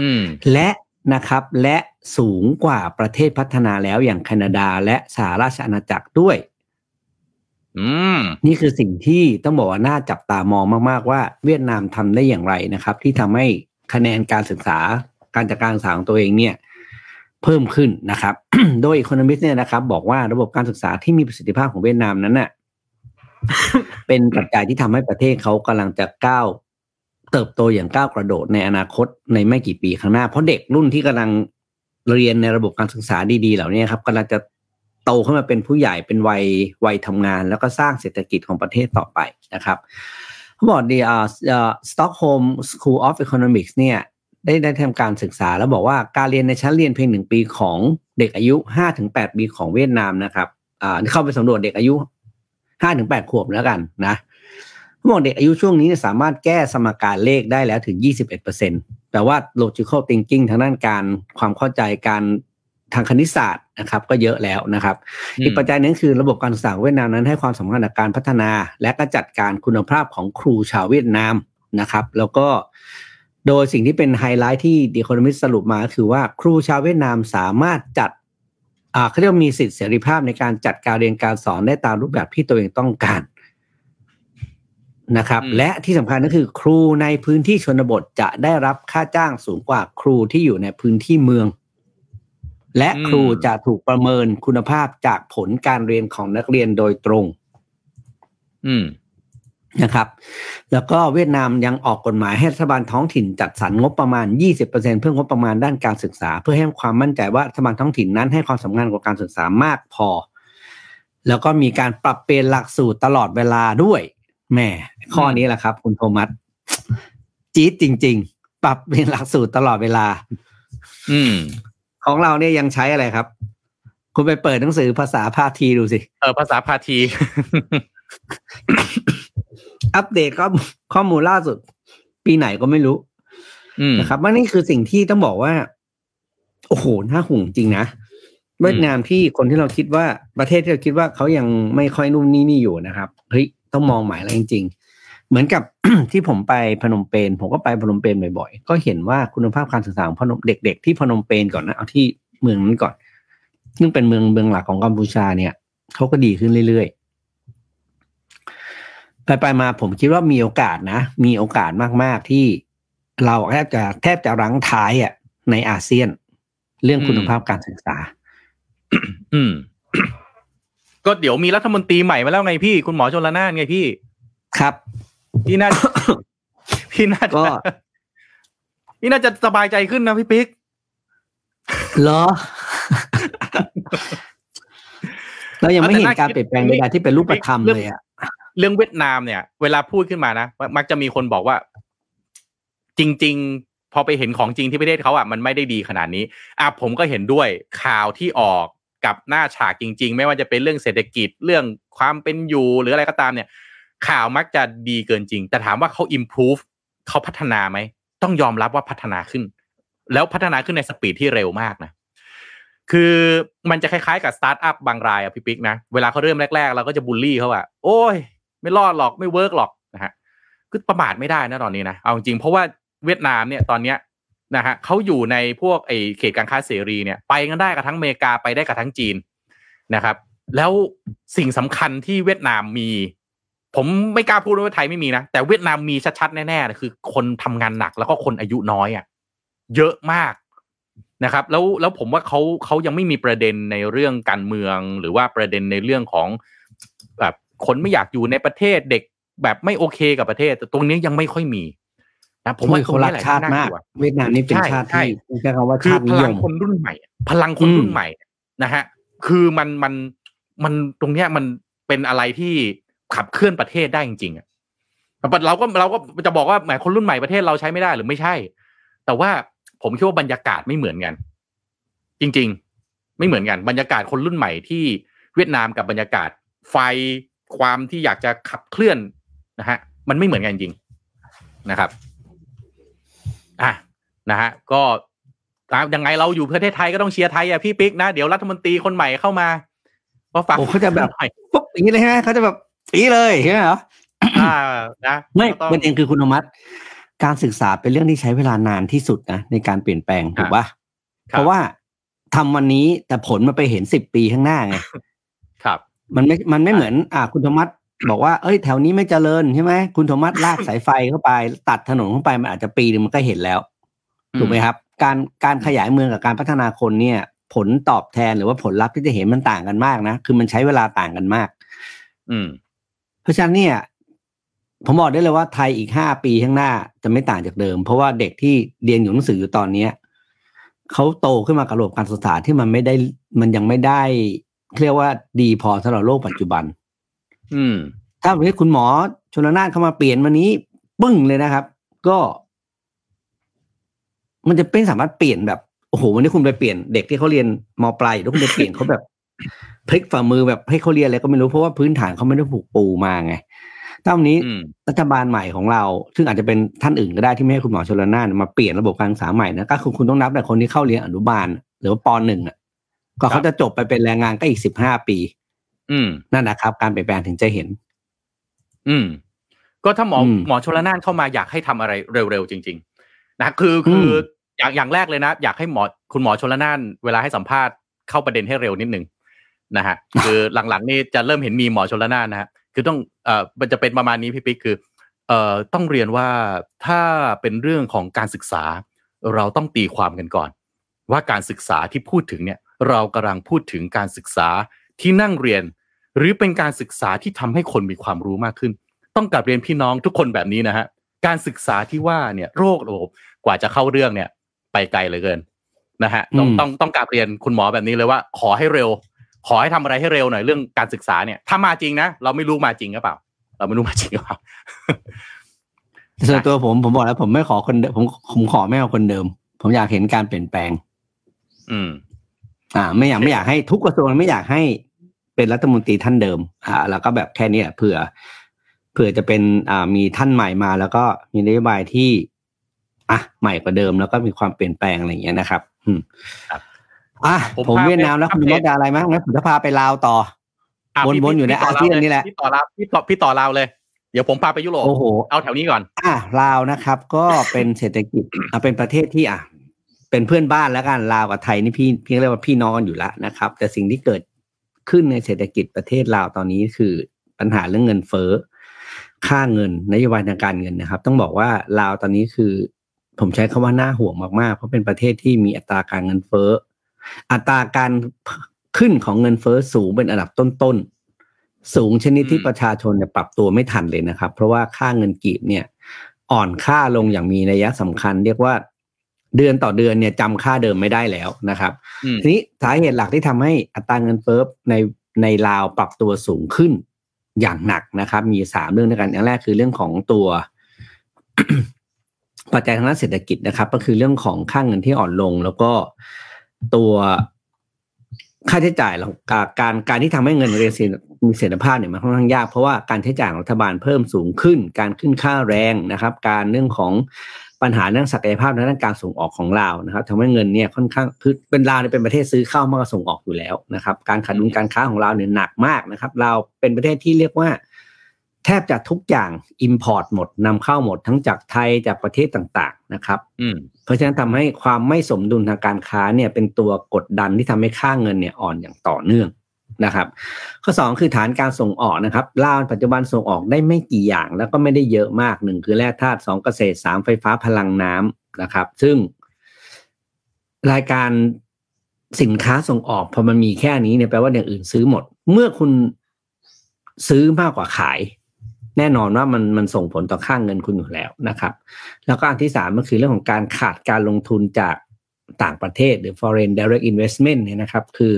อืมและ นะครับและสูงกว่าประเทศพัฒนาแล้วอย่างแคนาดาและสหราชอาณาจักรด้วยอืมนี่คือสิ่งที่ต้องบอกว่าน่าจับตามองมากๆว่า เวียดนามทำได้อย่างไรนะครับ ที่ทำให้คะแนนการศึกษาการจัดการศึกษาของตัวเองเนี่ย เพิ่มขึ้นนะครับ โดยอีโคโนมิสเนี่ยนะครับ บอกว่าระบบการศึกษาที่มีประสิทธิภาพของเวียดนามนั้นน่ะเป็นปัจจัยที่ทำให้ประเทศเขากำลังจะก้าว เติบโตอย่างก้าวกระโดดในอนาคตในไม่กี่ปีข้างหน้า เพราะเด็กรุ่นที่กำลังเรียนในระบบการศึกษาดีๆ เหล่านี้ครับกำลังจะโตขึ้นมาเป็นผู้ใหญ่เป็นวัยวัยทำงาน แล้วก็สร้างเศรษฐกิจของประเทศต่อไปนะครับเขาบอกดีอ่า Stockholm School of Economics เนี่ยได้ได้ทำการศึกษาแล้วบอกว่าการเรียนในชั้นเรียนเพียงหนึ่งปีของเด็กอายุห้าถึงแปดปีของเวียดนามนะครับอ่าเข้าไปสำรวจเด็กอายุห้าถึงแปดขวบแล้วกันนะ เขาบอกเด็กอายุช่วงนี้สามารถแก้สมการเลขได้แล้วถึงยี่สิบเอ็ดเปอร์เซ็นแปลว่า logical thinking ทางด้านการความเข้าใจการทางคณิตศาสตร์นะครับก็เยอะแล้วนะครับ อีกปัจจัยนึงคือระบบการศึกษาเวียดนามนั้นให้ความสำคัญกับการพัฒนา และก็จัดการคุณภาพของครูชาวเวียดนามนะครับ แล้วก็โดยสิ่งที่เป็นไฮไลท์ที่ The Economist สรุปมาคือว่าครูชาวเวียดนามสามารถจัดอ่าเขาเรียกมีสิทธิเสรีภาพในการจัดการเรียนการสอนได้ตามรูปแบบที่ตัวเองต้องการ นะครับและที่สำคัญก็คือครูในพื้นที่ชนบทจะได้รับค่าจ้างสูงกว่าครูที่อยู่ในพื้นที่เมือง และครูจะถูกประเมินคุณภาพจากผลการเรียนของนักเรียนโดยตรง อืมนะครับ แล้วก็เวียดนามยังออกกฎหมายให้รัฐบาลท้องถิ่นจัดสรรงบประมาณ 20%เพื่องบประมาณด้านการศึกษา เพื่อให้ความมั่นใจว่ารัฐบาลท้องถิ่นนั้นให้ความสำคัญกับการศึกษามากพอ แล้วก็มีการปรับเปลี่ยนหลักสูตรตลอดเวลาด้วย แหม่ข้อนี้แหละครับ คุณโทมัสจี๊ดจริง ๆ ปรับเปลี่ยนหลักสูตรตลอดเวลา อืม ของเราเนี่ยยังใช้อะไรครับ คุณไปเปิดหนังสือภาษาพาทีดูสิ เออภาษาพาที อัปเดตข้อข้อมูลล่าสุด ปีไหนก็ไม่รู้อืมนะครับว่านี่คือสิ่งที่ต้องบอกว่า โอ้โหน่าห่วงจริงนะเวียดนามที่คนที่เราคิดว่าประเทศที่เราคิดว่าเขายังไม่ค่อยนุ่มนี่นี่อยู่นะครับเฮ้ย ต้องมองหมายแล้วจริง ๆ เหมือนกับที่ผมไปพนมเปญผมก็ไปพนมเปญบ่อยๆ ก็เห็นว่าคุณภาพการศึกษาของพนมเด็ก ๆ ที่พนมเปญก่อนนะเอาที่เมืองนั้นก่อน ซึ่งเป็นเมืองเมืองหลักของกัมพูชาเนี่ยเขาก็ดีขึ้นเรื่อยๆ ไปไปมาผมคิดว่ามีโอกาสนะ มีโอกาสมากๆที่เราแทบจะแทบจะรั้งท้ายอะในอาเซียน เรื่องคุณภาพการศึกษา อืม ก็เดี๋ยวมีรัฐมนตรีใหม่มาแล้วไงพี่ คุณหมอชนละนานไงพี่ ครับพี่น่าพี่น่าก็จะพี่น่าจะสบายใจขึ้นนะพี่ปิ๊กเหรอเรายังไม่เห็นการเปลี่ยนแปลงใดๆที่เป็นรูปธรรมเลยอะเรื่องเวียดนามเนี่ย เวลาพูดขึ้นมานะมักจะมีคนบอกว่า จริง ๆ พอไปเห็นของจริงที่ประเทศเขาอะมันไม่ได้ดีขนาดนี้อะผมก็เห็นด้วยข่าวที่ออก กับหน้าฉากจริง ๆ ไม่ว่าจะเป็นเรื่องเศรษฐกิจเรื่องความเป็นอยู่หรืออะไรก็ตามเนี่ย ข่าวมักจะดีเกินจริง แต่ถามว่าเขา improve เขาพัฒนาไหม ต้องยอมรับว่าพัฒนาขึ้น แล้วพัฒนาขึ้นใน speed ที่เร็วมากนะคือมันจะคล้ายๆกับสตาร์ทอัพบางรายอะพี่ปิ๊กนะ เวลาเขาเริ่มแรกๆ เราก็จะบูลลี่เขาว่าโอ้ย ไม่รอดหรอกไม่ work หรอกนะฮะคือประมาทไม่ได้นะตอนนี้นะเอาจริงเพราะว่าเวียดนามเนี่ยตอนเนี้ย นะฮะเขาอยู่ในพวกไอ้เขตการค้าเสรีเนี่ยไปกันได้กับทั้งอเมริกาไปได้กับทั้งจีนนะครับ แล้วสิ่งสำคัญที่เวียดนามมี ผมไม่กล้าพูดว่าไทยไม่มีนะ แต่เวียดนามมีชัดๆแน่ๆคือคนทำงานหนักแล้วก็คนอายุน้อยอะเยอะมากนะครับแล้วแล้วผมว่าเขาเขายังไม่มีประเด็นในเรื่องการเมือง หรือว่าประเด็นในเรื่องของแบบคนไม่อยากอยู่ในประเทศเด็กแบบไม่โอเคกับประเทศ แต่ตรงนี้ยังไม่ค่อยมี นะผมว่าเขารักชาติมาก เวียดนามนี่เป็นชาติที่ใช้คำว่าคือชาติพนิลัยงมคนรุ่นใหม่ พลังคนรุ่นใหม่นะฮะคือมันมันมันตรงเนี้ยมันเป็นอะไรที่ขับเคลื่อนประเทศได้จริงๆอะเราก็เราก็จะบอกว่าแหมคนรุ่นใหม่ประเทศเราใช้ไม่ได้หรือไม่ใช่ แต่ว่าผมคิดว่าบรรยากาศไม่เหมือนกัน จริง ๆ ไม่เหมือนกัน บรรยากาศคนรุ่นใหม่ที่เวียดนามกับบรรยากาศไฟความที่อยากจะขับเคลื่อนนะฮะ มันไม่เหมือนกันจริงนะครับ อะนะฮะก็ยังไงเราอยู่ประเทศไทยก็ต้องเชียร์ไทยอะพี่ปิ๊กนะ เดี๋ยวรัฐมนตรีคนใหม่เข้ามาก็ฝากโอ้เขาจะแบบหน่อยปุ๊บอย่างนี้เลยฮะเขาจะแบบอีเลยใช่ไหมเหรออ่านะไม่ก็ต้องประเด็นคือคุณอมัตการศึกษาเป็นเรื่องที่ใช้เวลานานที่สุดนะในการเปลี่ยนแปลงถูกปะครับเพราะว่าทำวันนี้แต่ผลมันไปเห็นสิบปีข้างหน้าไงครับ มันไม่มันไม่เหมือน อ่าคุณโทมัส บอกว่าเอ้ยแถวนี้ไม่เจริญใช่ไหมคุณโทมัสลากสายไฟเข้าไป ตัดถนนเข้าไปมันอาจจะปีหนึงมันก็เห็นแล้วถูกไหมครับ การการขยายเมืองกับการพัฒนาคนเนี่ย ผลตอบแทนหรือว่าผลลัพธ์ที่จะเห็นมันต่างกันมากนะคือมันใช้เวลาต่างกันมาก อืม เพราะฉะนั้นเนี่ย ผมบอกได้เลยว่าไทยอีกห้าปีข้างหน้าจะไม่ต่างจากเดิม เพราะว่าเด็กที่เรียนอยู่หนังสืออยู่ตอนเนี้ยเขาโตขึ้นมากับระบบการศึกษาที่มันไม่ได้มันยังไม่ได้เรียกว่าดีพอสำหรับโลกปัจจุบัน อืม ถ้าวันนี้คุณหมอชนละนานเข้ามาเปลี่ยนวันนี้ ปึ้งเลยนะครับ ก็ มันจะเป็นสามารถเปลี่ยนแบบโอ้โหวันนี้คุณไปเปลี่ยนเด็กที่เขาเรียนมปลายอยู่แล้วคุณไปเปลี่ยนเขาแบบพลิกฝ่ามือแบบให้เขาเรียนอะไรก็ไม่รู้เพราะว่าพื้นฐานเขาไม่ได้ผูกปูมาไงถ้าวันนี้อืมรัฐบาลใหม่ของเรา ซึ่งอาจจะเป็นท่านอื่นก็ได้ที่ไม่ให้คุณหมอชลนานมาเปลี่ยนระบบการศึกษาใหม่นะก็คือคุณต้องนับแต่คนที่เข้าเรียนอนุบาล หรือว่าปหนึ่งอะก็เขาจะจบไปเป็นแรงงานก็อีกสิบห้าปีอืม นั่นนะครับ การเปลี่ยนแปลงถึงจะเห็น อืม ก็ถ้าหมออมหมอชลนานเข้ามาอยากให้ทำอะไรเร็วๆจริง ๆ นะคือคืออมอย่างอย่างแรกเลยนะ อยากให้หมอคุณหมอชลนานเวลาให้สัมภาษณ์เข้าประเด็นให้เร็วนิดนึงนะฮะคือหลังๆนี่จะเริ่มเห็นมีหมอชลนานนะฮะคือต้องเอ่อมันจะเป็นประมาณนี้พี่ปิ๊กคือเอ่อต้องเรียนว่าถ้าเป็นเรื่องของการศึกษา เราต้องตีความกันก่อน ว่าการศึกษาที่พูดถึงเนี่ย เรากำลังพูดถึงการศึกษาที่นั่งเรียน หรือเป็นการศึกษาที่ทำให้คนมีความรู้มากขึ้น ต้องกลับเรียนพี่น้องทุกคนแบบนี้นะฮะการศึกษาที่ว่าเนี่ยโรคโอ้โหกว่าจะเข้าเรื่องเนี่ย ไปไกลเหลือเกินนะฮะต้องอืมต้องต้องกลับเรียนคุณหมอแบบนี้เลยว่า ขอให้เร็ว ขอให้ทำอะไรให้เร็วหน่อยเรื่องการศึกษาเนี่ย ถ้ามาจริงนะเราไม่รู้มาจริงหรือเปล่า เราไม่รู้มาจริงหรือเปล่าส่วนตัวผมผมบอกแล้ว ผมไม่ขอคนเดิมผมผมขอไม่เอาคนเดิม ผมอยากเห็นการเปลี่ยนแปลง อืม อ่า ไม่อยากไม่อยากให้ทุกกระทรวงไม่อยากให้ เป็นรัฐมนตรีท่านเดิม อ่า แล้วก็แบบแค่นี้แหละเผื่อ เผื่อจะเป็นอ่ามีท่านใหม่มา แล้วก็มีนโยบายที่อะใหม่กว่าเดิมแล้วก็มีความเปลี่ยนแปลงอะไรอย่างเงี้ยนะครับ อืมครับอะผมผมพาเวียดนามแล้วไปคุณอัปเดตมดอะไรมั้งงั้นผมจะพาไปลาวต่อะวนพี่วนอยู่ในพี่ต่อาเซียนนี่แหละพี่ต่อลาวพี่ต่อพี่ต่อลาวเลยเดี๋ยวผมพาไปยุโรปโอ้โหเอาแถวนี้ก่อน อะลาวนะครับ ก็เป็นเศรษฐกิจอะเป็นประเทศที่อะเป็นเพื่อนบ้านแล้วกันลาวกับไทยนี่พี่พี่เรียกว่าพี่น้องกันอยู่แล้วนะครับ แต่สิ่งที่เกิด ขึ้นในเศรษฐกิจประเทศลาวตอนนี้คือปัญหาเรื่องเงินเฟ้อค่าเงินนโยบายทางการเงินนะครับ ต้องบอกว่าลาวตอนนี้คือ ผมใช้คำว่าน่าห่วงมากๆ เพราะเป็นประเทศที่มีอัตราการเงินเฟ้ออัตราการขึ้นของเงินเฟ้อสูงเป็นอันดับต้นๆสูงชนิดที่ประชาชนปรับตัวไม่ทันเลยนะครับ เพราะว่าค่าเงินกีบเนี่ย อ่อนค่าลงอย่างมีนัยสำคัญ เรียกว่า เดือนต่อเดือนเนี่ยจำค่าเดิมไม่ได้แล้วนะครับอืมทีนี้สาเหตุหลักที่ทำให้อัตราเงินเฟ้อในในลาวปรับตัวสูงขึ้นอย่างหนักนะครับ มีสามเรื่องด้วยกันอย่างแรกคือเรื่องของตัวปัจจัยทางด้านเศรษฐกิจนะครับ ก็คือเรื่องของค่าเงินที่อ่อนลง แล้วก็ตัวค่าใช้จ่ายแล้วการการการที่ทำให้เงินเรียนมีเสถียรภาพเนี่ยมันค่อนข้างยากเพราะว่าการใช้จ่ายของรัฐบาลเพิ่มสูงขึ้น การขึ้นค่าแรงนะครับ การเรื่องของ ปัญหาเรื่องศักยภาพในด้านการส่งออกของลาวนะครับทำให้เงินเนี่ยค่อนข้างคือเป็นลาวเนี่ยเป็นประเทศซื้อเข้ามากกว่าส่งออกอยู่แล้วนะครับ การขาดดุลการค้าของลาวเนี่ยหนักมากนะครับลาวเป็นประเทศที่เรียกว่า แทบจะทุกอย่าง Import หมดนำเข้าหมดทั้งจากไทยจากประเทศต่างๆนะครับ อืมเพราะฉะนั้นทำให้ความไม่สมดุลทางการค้าเนี่ยเป็นตัวกดดันที่ทำให้ค่าเงินเนี่ยอ่อนอย่างต่อเนื่อง นะครับ ข้อสองคือฐานการส่งออกนะครับลาวปัจจุบันส่งออกได้ไม่กี่อย่าง แล้วก็ไม่ได้เยอะมากหนึ่งคือแร่ธาตุสองเกษตรสามไฟฟ้าพลังน้ำนะครับ ซึ่งรายการสินค้าส่งออกพอมันมีแค่นี้เนี่ยแปลว่าอย่างอื่นซื้อหมด เมื่อคุณซื้อมากกว่าขาย แน่นอนว่ามันมันส่งผลต่อค่างเงินคุณอยู่แล้วนะครับ แล้วก็อันที่สามก็คือเรื่องของการขาดการลงทุนจากต่างประเทศหรือ foreign direct investment เนี่ยนะครับ คือ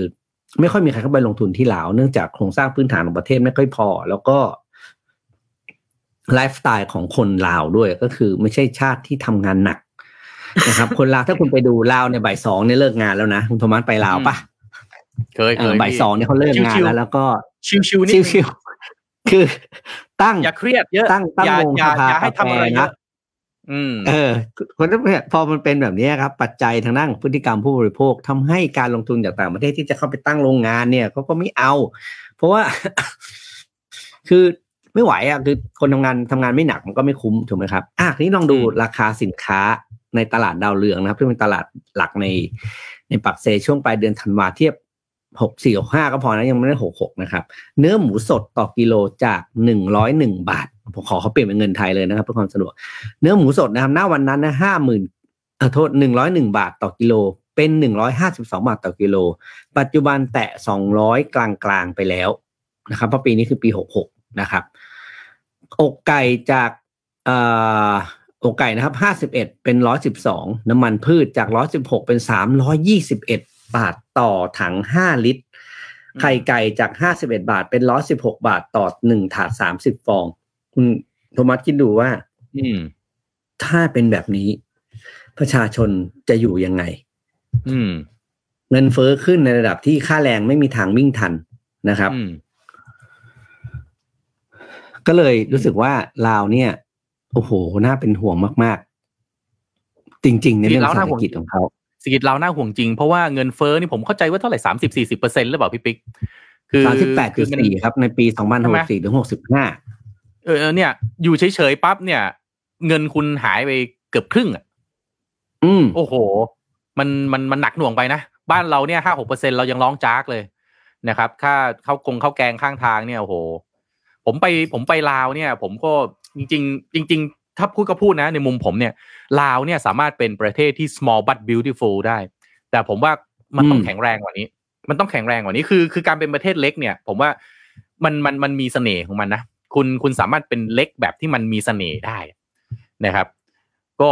ไม่ค่อยมีใครเข้าไปลงทุนที่ลาว เนื่องจากโครงสร้างพื้นฐานของประเทศไม่ค่อยพอ แล้วก็ไลฟ์สไตล์ของคนลาวด้วยก็คือไม่ใช่ชาติที่ทำงานหนักนะครับ คนลาวถ้าคุณไปดูลาวในยบ่ายสองเนี่ยเลิกงานแล้วนะคุณโทมัสไปลาวปะเคยเอเคอยบ่ายสองเนี่ยเขาเลิกงานแล้ว แล้วก็ชิวชิวๆนิดนึงชิวๆคือตั้งอย่าเครียดเยอะตั้งตั้งอย่าวงอย่าสภาอย่าให้ทำอะไรกาแฟเยนะอะอืม เออคนที่พอมันเป็นแบบนี้ครับ ปัจจัยทางด้านของพฤติกรรมผู้บริโภคทำให้การลงทุนจากต่างประเทศที่จะเข้าไปตั้งโรงงานเนี่ยเขาก็ไม่เอา เพราะว่า คือไม่ไหวอะคือคนทำงานทำงานไม่หนักมันก็ไม่คุ้มถูกไหมครับอะทีนี้ลองดูอืมราคาสินค้าในตลาดดาวเรืองนะครับที่เป็นตลาดหลักในในปักเซช่วงปลายเดือนธันวาเทียบหกสี่หกห้าก็พอนะยังไม่ได้หกหกนะครับ เนื้อหมูสดต่อกิโลจากหนึ่งร้อยหนึ่งบาท ผมขอเขาเปลี่ยนเป็นเงินไทยเลยนะครับเพื่อความสะดวก เนื้อหมูสดนะครับหน้าวันนั้นนะห้าหมื่นเออโทษหนึ่งร้อยหนึ่งบาทต่อกิโล เป็นหนึ่งร้อยห้าสิบสองบาทต่อกิโล ปัจจุบันแตะสองร้อยกลางกลางๆไปแล้วนะครับเพราะปีนี้คือปีหกหกนะครับ อกไก่จากเอ่ออกไก่นะครับห้าสิบเอ็ดเป็นร้อยสิบสองน้ำมันพืชจากร้อยสิบหกเป็นสามร้อยยี่สิบเอ็ดบาทต่อถังห้าลิตร ไข่ไก่จากห้าสิบเอ็ดบาทเป็นร้อยสิบหกบาทต่อหนึ่งถาดสามสิบฟอง คุณโทมัสคิดดูว่า อืม ถ้าเป็นแบบนี้ ประชาชนจะอยู่ยังไง อืม เงินเฟ้อขึ้นในระดับที่ค่าแรงไม่มีทางวิ่งทันนะครับอืมก็เลยรู้สึกว่าลาวเนี่ย โอ้โหน่าเป็นห่วงมาก ๆ จริง ๆ ในเรื่องเศรษฐกิจของเขาเศรษฐกิจเราวน่าห่วงจริง เพราะว่าเงินเฟ้อนี่ผมเข้าใจว่าเท่าไหร่สามสิบสี่สิบเปอร์เซ็นต์หรือเปล่าพี่ปิ๊กคือสามสิบแปดจุดมันสี่ครับ ในปีสองพันหกสี่ถึงหกสิบห้า เออเนี่ย อยู่เฉยๆปั๊บเนี่ย เงินคุณหายไปเกือบครึ่งอะอืมโอ้โห มันมันมันหนักหน่วงไปนะ บ้านเราเนี่ยห้าหกเปอร์เซ็นเรายังร้องจากเลยนะครับ ค่าข้าวกงข้าวแกงข้างทางเนี่ยโอ้โห ผมไปผมไปลาวเนี่ย ผมก็จริง ๆ จริง ๆ ถ้าพูดก็พูดนะ ในมุมผมเนี่ยลาวเนี่ยสามารถเป็นประเทศที่ small but beautiful ได้ แต่ผมว่ามันต้องอืมแข็งแรงกว่านี้ มันต้องแข็งแรงกว่านี้คือ คือการเป็นประเทศเล็กเนี่ย ผมว่ามันมันมันมีเสน่ห์ของมันนะ คุณคุณสามารถเป็นเล็กแบบที่มันมีเสน่ห์ได้นะครับ ก็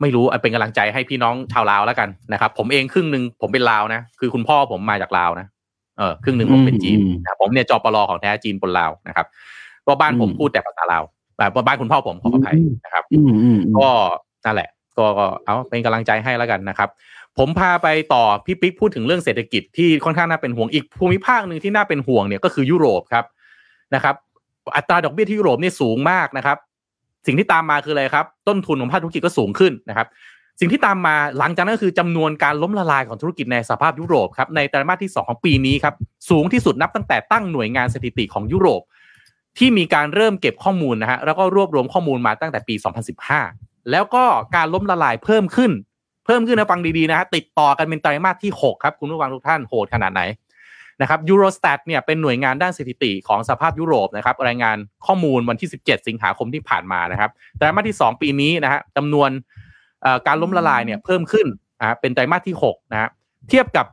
ไม่รู้อะเป็นกำลังใจให้พี่น้องชาวลาวแล้วกันนะครับ ผมเองครึ่งหนึ่งผมเป็นลาวนะคือคุณพ่อผมมาจากลาวนะเออครึ่งหนึ่งผมเป็นจีนอืมนะครับผมเนี่ยจปรของแท้จีนปนลาวนะครับก็บ้านผมอืมพูดแต่ภาษาลาวแบบบ้านคุณพ่อผมขออภัยนะครับอืมอืมอืมก็นั่นแหละ ก็ก็เอาเป็นกำลังใจให้แล้วกันนะครับ ผมพาไปต่อพี่ปิ๊กพูดถึงเรื่องเศรษฐกิจที่ค่อนข้างน่าเป็นห่วงอีกภูมิภาคหนึ่งที่น่าเป็นห่วงเนี่ยก็คือยุโรปครับนะครับ อัตราดอกเบี้ยที่ยุโรปนี่สูงมากนะครับ สิ่งที่ตามมาคืออะไรครับ ต้นทุนของภาคธุรกิจก็สูงขึ้นนะครับ สิ่งที่ตามมาหลังจากนั้นก็คือจำนวนการล้มละลายของธุรกิจในสภาพยุโรปครับในไตรมาสที่ 2 ของปีนี้ครับสูงที่สุดนับตั้งแต่ตั้งหน่วยงานสถิติของยุโรป ที่มีการเริ่มเก็บข้อมูลนะฮะแล้วก็รวบรวมข้อมูลมาตั้งแต่ปี 2015 แล้วก็การล้มละลายเพิ่มขึ้น เพิ่มขึ้นนะฟังดีๆนะฮะติดต่อกันเป็นไตรมาสที่ 6 ครับคุณผู้ฟังทุกท่านโหดขนาดไหน นะครับยูโรส t ตเนี่ยเป็นหน่วยงานด้านสถิติของสภาพยุโรปนะครับรายงานข้อมูลวันที่ 17 สิงหาคมที่ผ่านมานะครับไตรมาสที่ 2 ปีนี้นะฮะจำนวนการล้มละลายเนี่ยเพิ่มขึ้นนะฮะเป็นไตรมาสที่6นะฮะเทียบกับ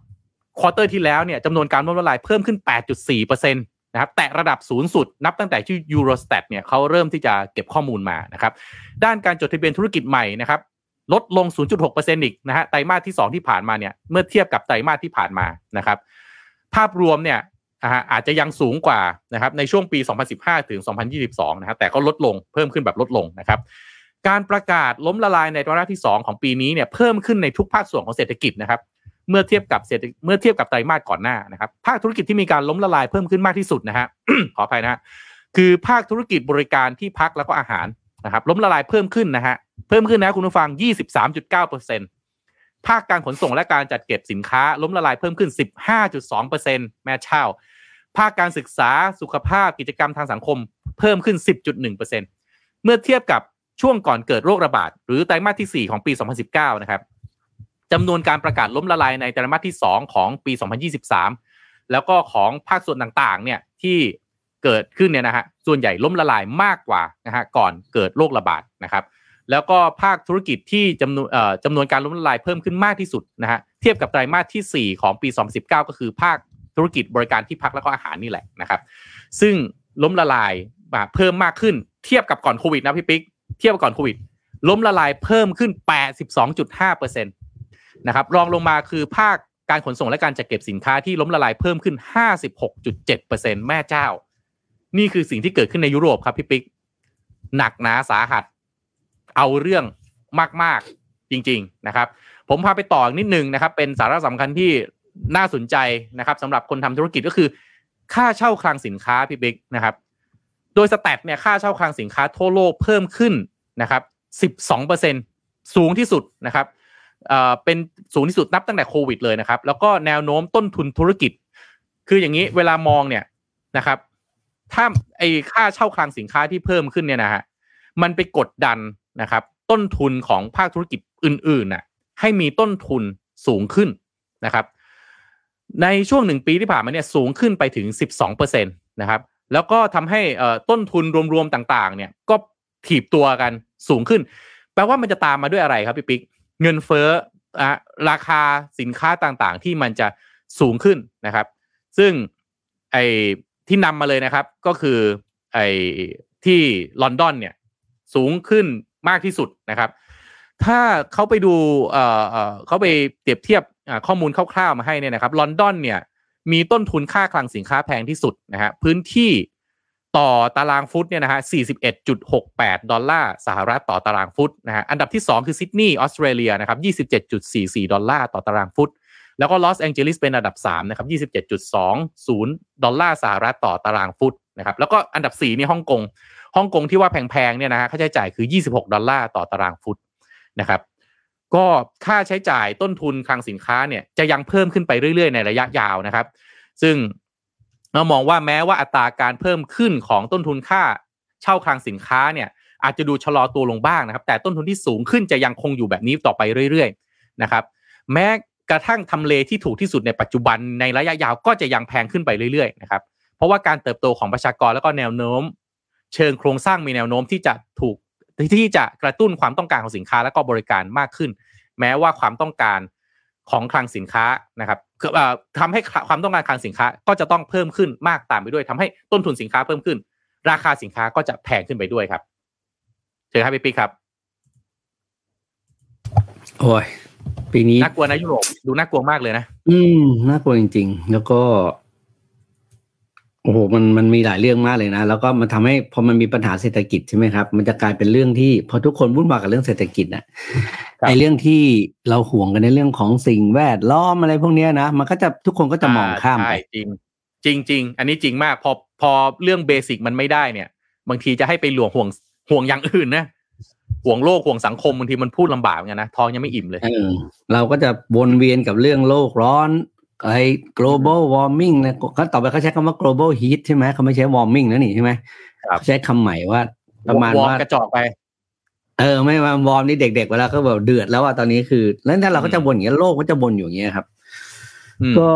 ควอเตอร์ที่แล้วเนี่ยจำนวนการล้มละลายเพิ่มขึ้น 8.4%นะครับแตะระดับสูงสุดนับตั้งแต่ที่ Eurostat เนี่ยเขาเริ่มที่จะเก็บข้อมูลมานะครับด้านการจดทะเบียนธุรกิจใหม่นะครับลดลง 0.6%อีกนะฮะไตรมาสที่ 2 ที่ผ่านมาเนี่ยเมื่อเทียบกับไตรมาสที่ผ่านมานะครับ ภาพรวมเนี่ยอาจจะยังสูงกว่านะครับในช่วงปี 2015 ถึง 2022 นะครับแต่ก็ลดลงเพิ่มขึ้นแบบลดลงนะครับการประกาศล้มละลายในไตรมาสที่ 2 ของปีนี้เนี่ยเพิ่มขึ้นในทุกภาคส่วนของเศรษฐกิจนะครับเมื่อเทียบกับเศรษฐเมื่อเทียบกับไตรมาสก่อนหน้านะครับภาคธุรกิจที่มีการล้มละลายเพิ่มขึ้นมากที่สุดนะฮะขออภัยนะฮะคือภาคธุรกิจบริการที่พักแล้วก็อาหารนะครับล้มละลายเพิ่มขึ้นนะฮะเพิ่มขึ้นนะคุณผู้ฟัง 23.9% ภาคการขนส่งและการจัดเก็บสินค้าล้มละลายเพิ่มขึ้น 15.2%แม่เช่า ภาคการศึกษาสุขภาพกิจกรรมทางสังคมเพิ่มขึ้น 10.1%เมื่อเทียบกับช่วงก่อนเกิดโรคระบาด หรือไตรมาสที่ 4 ของปี 2019 นะครับจำนวนการประกาศล้มละลายในไตรมาสที่ 2 ของปี 2023 แล้วก็ของภาคส่วนต่างๆ เนี่ยที่เกิดขึ้นเนี่ยนะฮะส่วนใหญ่ล้มละลายมากกว่านะฮะก่อนเกิดโรคระบาดนะครับ แล้วก็ภาคธุรกิจที่จำนวนเอ่อจำนวนการล้มละลายเพิ่มขึ้นมากที่สุดนะฮะเทียบกับไตรมาสที่ 4 ของปี 2019 ก็คือภาคธุรกิจบริการที่พักแล้วก็อาหารนี่แหละนะครับ ซึ่งล้มละลายมาเพิ่มมากขึ้นเทียบกับก่อนโควิดนะพี่ปิ๊กเทียบกับก่อนโควิด ล้มละลายเพิ่มขึ้น 82.5%นะครับรองลงมาคือภาคการขนส่งและการจัดเก็บสินค้าที่ล้มละลายเพิ่มขึ้น 56.7%แม่เจ้า นี่คือสิ่งที่เกิดขึ้นในยุโรปครับพี่ปิ๊กหนักหนาสาหัส เอาเรื่องมาก ๆ จริง ๆ นะครับ ผมพาไปต่ออีกนิดนึงนะครับ เป็นสาระสำคัญที่น่าสนใจนะครับสำหรับคนทำธุรกิจก็คือ ค่าเช่าคลังสินค้าพี่บิ๊กนะครับ โดยสแตทเนี่ยค่าเช่าคลังสินค้าทั่วโลกเพิ่มขึ้นนะครับ12%สูงที่สุดนะครับเอ่อเป็นสูงที่สุดนับตั้งแต่โควิดเลยนะครับ แล้วก็แนวโน้มต้นทุนธุรกิจ คืออย่างนี้เวลามองเนี่ยนะครับ ถ้าไอค่าเช่าคลังสินค้าที่เพิ่มขึ้นเนี่ยนะฮะมันไปกดดัน นะครับต้นทุนของภาคธุรกิจอื่นๆน่ะให้มีต้นทุนสูงขึ้นนะครับ ในช่วงหนึ่งปีที่ผ่านมาเนี่ยสูงขึ้นไปถึง 12%นะครับแล้วก็ทำให้ต้นทุนรวมๆต่างๆ เนี่ยก็ถีบตัวกันสูงขึ้น แปลว่ามันจะตามมาด้วยอะไรครับพี่ปิ๊กเงินเฟ้ออะราคาสินค้าต่างๆ ที่มันจะสูงขึ้นนะครับ ซึ่งไอ้ที่นำมาเลยนะครับก็คือไอ้ที่ลอนดอนเนี่ยสูงขึ้น มากที่สุดนะครับ ถ้าเขาไปดูเอ่อเอ่อเขาไปเปรียบเทียบข้อมูลคร่าวๆมาให้เนี่ยนะครับลอนดอนเนี่ยมีต้นทุนค่าคลังสินค้าแพงที่สุดนะฮะพื้นที่ต่อตารางฟุตเนี่ยนะฮะ 41.68 ดอลลาร์สหรัฐต่อตารางฟุตนะฮะ อันดับที่ 2 คือซิดนีย์ออสเตรเลียนะครับ 27.44 ดอลลาร์ต่อตารางฟุต แล้วก็ลอสแองเจลิสเป็นอันดับ3นะครับ27.20 ดอลลาร์สหรัฐต่อตารางฟุตนะครับแล้วก็อันดับ4นี่ฮ่องกงฮ่องกงที่ว่าแพงๆเนี่ยนะฮะค่าใช้จ่ายคือ 26 ดอลลาร์ต่อตารางฟุตนะครับก็ค่าใช้จ่ายต้นทุนคลังสินค้าเนี่ยจะยังเพิ่มขึ้นไปเรื่อยๆ ในระยะยาวนะครับ ซึ่งเรามองว่าแม้ว่าอัตราการเพิ่มขึ้นของต้นทุนค่าเช่าคลังสินค้าเนี่ยอาจจะดูชะลอตัวลงบ้างนะครับ แต่ต้นทุนที่สูงขึ้นจะยังคงอยู่แบบนี้ต่อไปเรื่อยๆนะครับแม้ กระทั่งทำเลที่ถูกที่สุดในปัจจุบันในระยะยาวก็จะยังแพงขึ้นไปเรื่อยๆนะครับเพราะว่าการเติบโตของประชากรแล้วก็แนวโน้ม เชิงโครงสร้างมีแนวโน้มที่จะถูกที่จะกระตุ้นความต้องการของสินค้าและก็บริการมากขึ้น แม้ว่าความต้องการของคลังสินค้านะครับทำให้ความต้องการคลังสินค้าก็จะต้องเพิ่มขึ้นมากตามไปด้วยทำให้ต้นทุนสินค้าเพิ่มขึ้น ราคาสินค้าก็จะแพงขึ้นไปด้วยครับเชิญครับพี่ปิ๊กครับ โอ้ย ปีนี้น่ากลัวนะยุโรปดูน่ากลัวมากเลยนะอืมน่ากลัวจริง ๆ แล้วก็โอ้โหมันมันมีหลายเรื่องมากเลยนะ แล้วก็มันทำให้พอมันมีปัญหาเศรษฐกิจใช่ไหมครับ มันจะกลายเป็นเรื่องที่พอทุกคนวุ่นวายกับเรื่องเศรษฐกิจอะไอเรื่องที่เราห่วงกันในเรื่องของสิ่งแวดล้อมอะไรพวกนี้นะมันก็จะทุกคนก็จะมองข้ามไปจริงจริงจริงอันนี้จริงมาก พอพอเรื่อง basic มันไม่ได้เนี่ย บางทีจะให้ไปห่วงห่วงห่วงอย่างอื่นนะ ห่วงโลกห่วงสังคมบางทีมันพูดลำบากเหมือนกันนะท้องยังไม่อิ่มเลยเราก็จะวนเวียนกับเรื่องโลกร้อนไอ้ global warming นะเขาต่อไปเขาใช้คำว่า global heat ใช่ไหมเขาไม่ใช้ warming นะนี่ใช่ไหมใช้คำใหม่ว่า ประมาณว่ากระจอกไป เออไม่มา warm นี่เด็กๆเวลาเขาแบบเดือดแล้วว่าตอนนี้คือ แล้วถ้าเราก็จะบ่นอย่างนี้โลกก็จะบ่นอยู่อย่างเงี้ยครับ ก็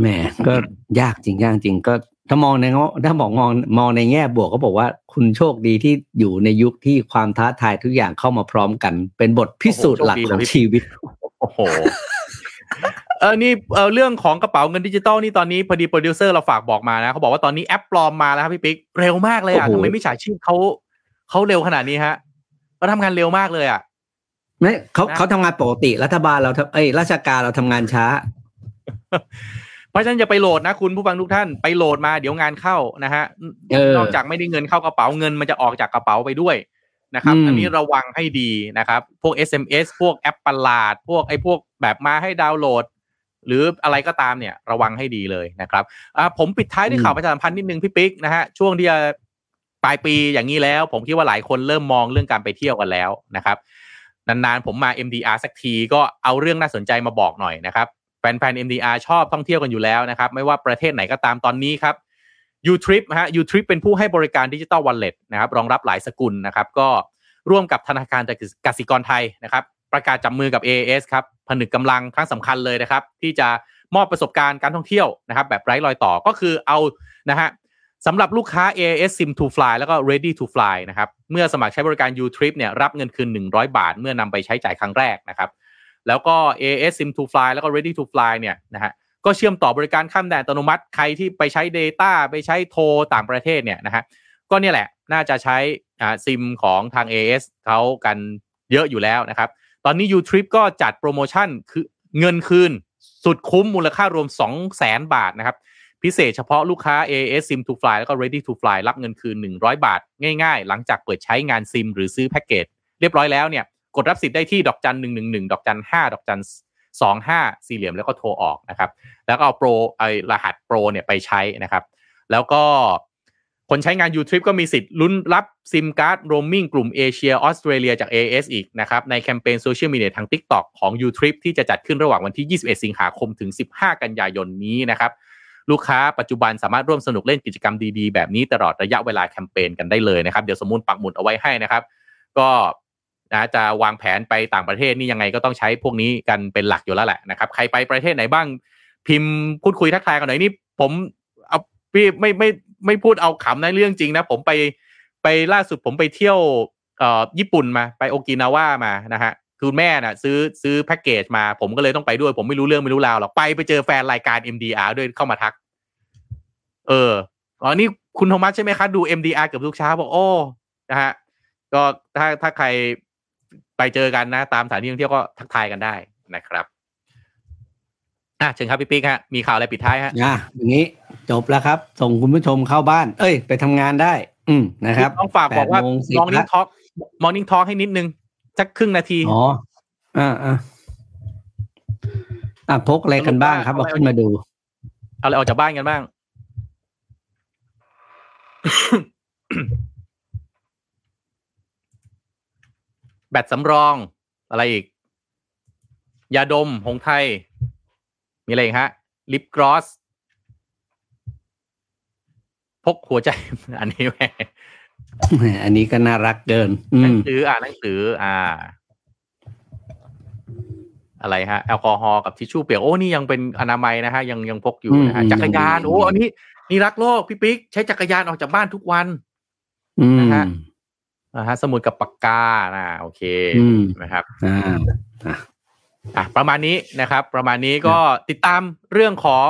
แหมก็ยากจริงยากจริงก็ ถ้ามองในถ้าบอกมองมองในแง่บวกก็บอกว่าคุณโชคดีที่อยู่ในยุคที่ความท้าทายทุกอย่างเข้ามาพร้อมกัน เป็นบทพิสูจน์หลักของชีวิตโอ้โหเออนี่เออเรื่องของกระเป๋าเงินดิจิตอลนี่ตอนนี้พอดีโปรดิวเซอร์เราฝากบอกมานะเขาบอกว่าตอนนี้แอปปลอมมาแล้วครับพี่ปิ๊กเร็วมากเลยอะทำไมมิจฉาชีพเขาเขาเร็วขนาดนี้ฮะเขาทำงานเร็วมากเลยอะไม่เขาเขาทำงานปกติรัฐบาลเราเอ้ยราชการเราทำงานช้า เพราะฉะนั้นจะไปโหลดนะคุณผู้ฟังทุกท่านไปโหลดมาเดี๋ยวงานเข้านะฮะนอกจากไม่ได้เงินเข้ากระเป๋าเงินมันจะออกจากกระเป๋าไปด้วยนะครับอันนี้ระวังให้ดีนะครับ พวก SMS พวกแอปประหลาด พวกไอ้พวกแบบมาให้ดาวน์โหลด หรืออะไรก็ตามเนี่ย ระวังให้ดีเลยนะครับผมปิดท้ายด้วยข่าวประชาสัมพันธ์นิดนึงพี่ปิ๊กนะฮะช่วงที่ปลายปีอย่างนี้แล้ว ผมคิดว่าหลายคนเริ่มมองเรื่องการไปเที่ยวกันแล้วนะครับนานๆผมมา MDR สักทีก็เอาเรื่องน่าสนใจมาบอกหน่อยนะครับ แฟนๆ MDR ชอบท่องเที่ยวกันอยู่แล้วนะครับ ไม่ว่าประเทศไหนก็ตามตอนนี้ครับ Utrip ฮะ Utrip เป็นผู้ให้บริการดิจิตอลวอลเล็ตนะครับ รองรับหลายสกุลนะครับ ก็ร่วมกับธนาคารกสิกรไทยนะครับ ประกาศจับมือกับ AAS ครับผนึกกำลังครั้งสำคัญเลยนะครับ ที่จะมอบประสบการณ์การท่องเที่ยวนะครับ แบบไร้รอยต่อก็คือเอานะฮะสำหรับลูกค้า AAS Sim to Fly แล้วก็ Ready to Fly นะครับ เมื่อสมัครใช้บริการ Utrip เนี่ยรับเงินคืน 100 บาท เมื่อนำไปใช้จ่ายครั้งแรกนะครับ แล้วก็ AS Sim to Fly แล้วก็ Ready to Fly เนี่ยนะฮะก็เชื่อมต่อบริการข้ามแดนอัตโนมัติใครที่ไปใช้ Data ไปใช้โทรต่างประเทศเนี่ยนะฮะก็เนี่ยแหละน่าจะใช้อ่าซิมของทาง AS เขากันเยอะอยู่แล้วนะครับ ตอนนี้ Utrip ก็จัดโปรโมชั่นคือเงินคืน สุดคุ้มมูลค่ารวม 2 0 0 0 0 0บาทนะครับ พิเศษเฉพาะลูกค้า AIS Sim2Fly แล้วก็ Ready to Fly รับเงินคืน 100 บาท ง่ายๆ หลังจากเปิดใช้งานซิมหรือซื้อแพ็กเกจเรียบร้อยแล้วเนี่ย กดรับสิทธิ์ได้ที่ดอกจัน1 1 1ดอกจัน5ดอกจัน2 5สี่เหลี่ยมแล้วก็โทรออกนะครับ แล้วก็เอาโปรไอ้รหัสโปรเนี่ยไปใช้นะครับ แล้วก็คนใช้งาน YouTrip ก็มีสิทธิ์ลุ้นรับซิมการ์ดโรมมิ่งกลุ่มเอเชียออสเตรเลียจาก AIS อีกนะครับ ในแคมเปญโซเชียลมีเดียทาง TikTok ของ YouTrip ที่จะจัดขึ้นระหว่างวันที่ 21 สิงหาคมถึง 15 กันยายนนี้นะครับ ลูกค้าปัจจุบันสามารถร่วมสนุกเล่นกิจกรรมดีๆ แบบนี้ตลอดระยะเวลาแคมเปญกันได้เลยนะครับ เดี๋ยวสมมุติปักหมุดเอาไว้ให้นะครับ ก็ นะจะวางแผนไปต่างประเทศนี่ยังไงก็ต้องใช้พวกนี้กันเป็นหลักอยู่แล้วแหละนะครับ ใครไปประเทศไหนบ้าง พิมพ์พูดคุยทักทายกันหน่อยนี่ผมเอาพี่ไม่ไม่ไม่พูดเอาขำในเรื่องจริงนะ ผมไปไปล่าสุดผมไปเที่ยวเอ่อญี่ปุ่นมาไปโอกินาว่ามานะฮะคือแม่น่ะ ซื้อซื้อแพ็กเกจมา ผมก็เลยต้องไปด้วย ผมไม่รู้เรื่องไม่รู้ราวหรอกไปไปเจอแฟนรายการ MDR ด้วยเข้ามาทัก เอออ๋อนี่คุณโทมัสใช่ไหมคะดู MDR เกือบทุกเช้าบอกโอ้นะฮะก็ถ้าถ้าใคร ไปเจอกันนะ ตามสถานที่ท่องเที่ยวก็ทักทายกันได้นะครับอะเชิญครับพี่ปิ๊กฮะมีข่าวอะไรปิดท้ายฮะอะอย่างนี้จบแล้วครับ ส่งคุณผู้ชมเข้าบ้าน เอ้ย ไปทำงานได้ อืมนะครับต้องฝากบอกว่าแปดโมงสิบ Morning ละ Talk Morning Talk ให้นิดนึงสักครึ่งนาทีอ๋ออ่าอ่าอะพกอะไรกันบ้างครับเอาขึ้นมาดู เอาอะไรออกจากบ้านกันบ้าง แบตสำรอง อะไรอีก ยาดม หงไทย มีอะไรอีกฮะ ลิปกรอส พกหัวใจ อันนี้แหมแหมอันนี้ก็น่ารักเกินอืหนัมงสืออ่านหนังสือ อ่า อะไรฮะ แอลกอฮอล์กับทิชชู่เปียก โอ้ นี่ยังเป็นอนามัยนะฮะ ยังยังพกอยู่นะฮะอืมจักรยานยังดีโอ้ อันนี้นี่รักโลก พี่ปิ๊ก ใช้จักรยานออกจากบ้านทุกวันอืมนะฮะ นะฮะสมุดกับปากกานะโอเคอืมนะครับอ่าอะประมาณนี้นะครับ ประมาณนี้ก็ติดตามเรื่องของ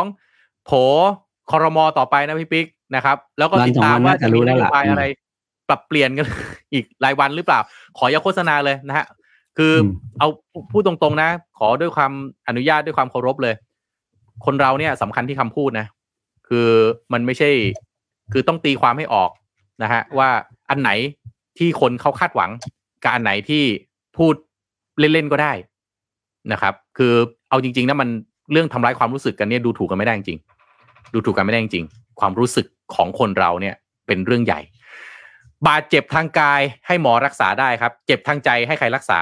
โผคอรมอต่อไปนะพี่ปิ๊กนะครับ แล้วก็วันติดสองตามวันว่าน่าจะจะมีรู้นแล้วโยล่ะบายอะไร ปรับเปลี่ยนกันอีกรายวันหรือเปล่า ขออย่าโฆษณาเลยนะฮะคืออมเอาพูดตรงๆนะ ขอด้วยความอนุญาตด้วยความเคารพเลย คนเราเนี่ยสำคัญที่คำพูดนะ คือมันไม่ใช่ คือต้องตีความให้ออกนะฮะว่าอันไหน ที่คนเขาคาดหวังกับอันไหนที่พูดเล่นๆก็ได้นะครับ คือเอาจริงๆนะมันเรื่องทำร้ายความรู้สึกกันเนี่ยดูถูกกันไม่ได้จริงดูถูกกันไม่ได้จริงความรู้สึกของคนเราเนี่ยเป็นเรื่องใหญ่ บาดเจ็บทางกายให้หมอรักษาได้ครับ เจ็บทางใจให้ใครรักษา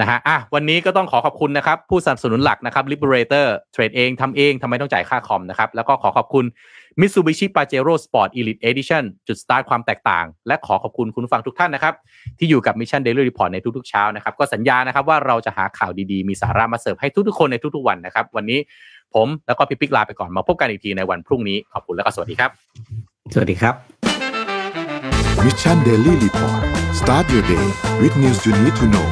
นะฮะอะวันนี้ก็ต้องขอขอบคุณนะครับ ผู้สนับสนุนหลักนะครับ Liberator เทรดเองทำเองทำไมต้องจ่ายค่าคอมนะครับ แล้วก็ขอขอบคุณ Mitsubishi Pajero Sport Elite Edition จุดสตาร์ทความแตกต่าง และขอขอบคุณคุณผู้ฟังทุกท่านนะครับ ที่อยู่กับ Mission Daily Report ในทุกๆเช้านะครับ ก็สัญญานะครับว่าเราจะหาข่าวดีๆ มีสาระมาเสิร์ฟให้ทุกๆคนในทุกๆวันนะครับ วันนี้ผมแล้วก็พี่ปิ๊กลาไปก่อนมาพบกันอีกทีในวันพรุ่งนี้ขอบคุณและก็สวัสดีครับ สวัสดีครับ Mission Daily Report start your day with news you need to know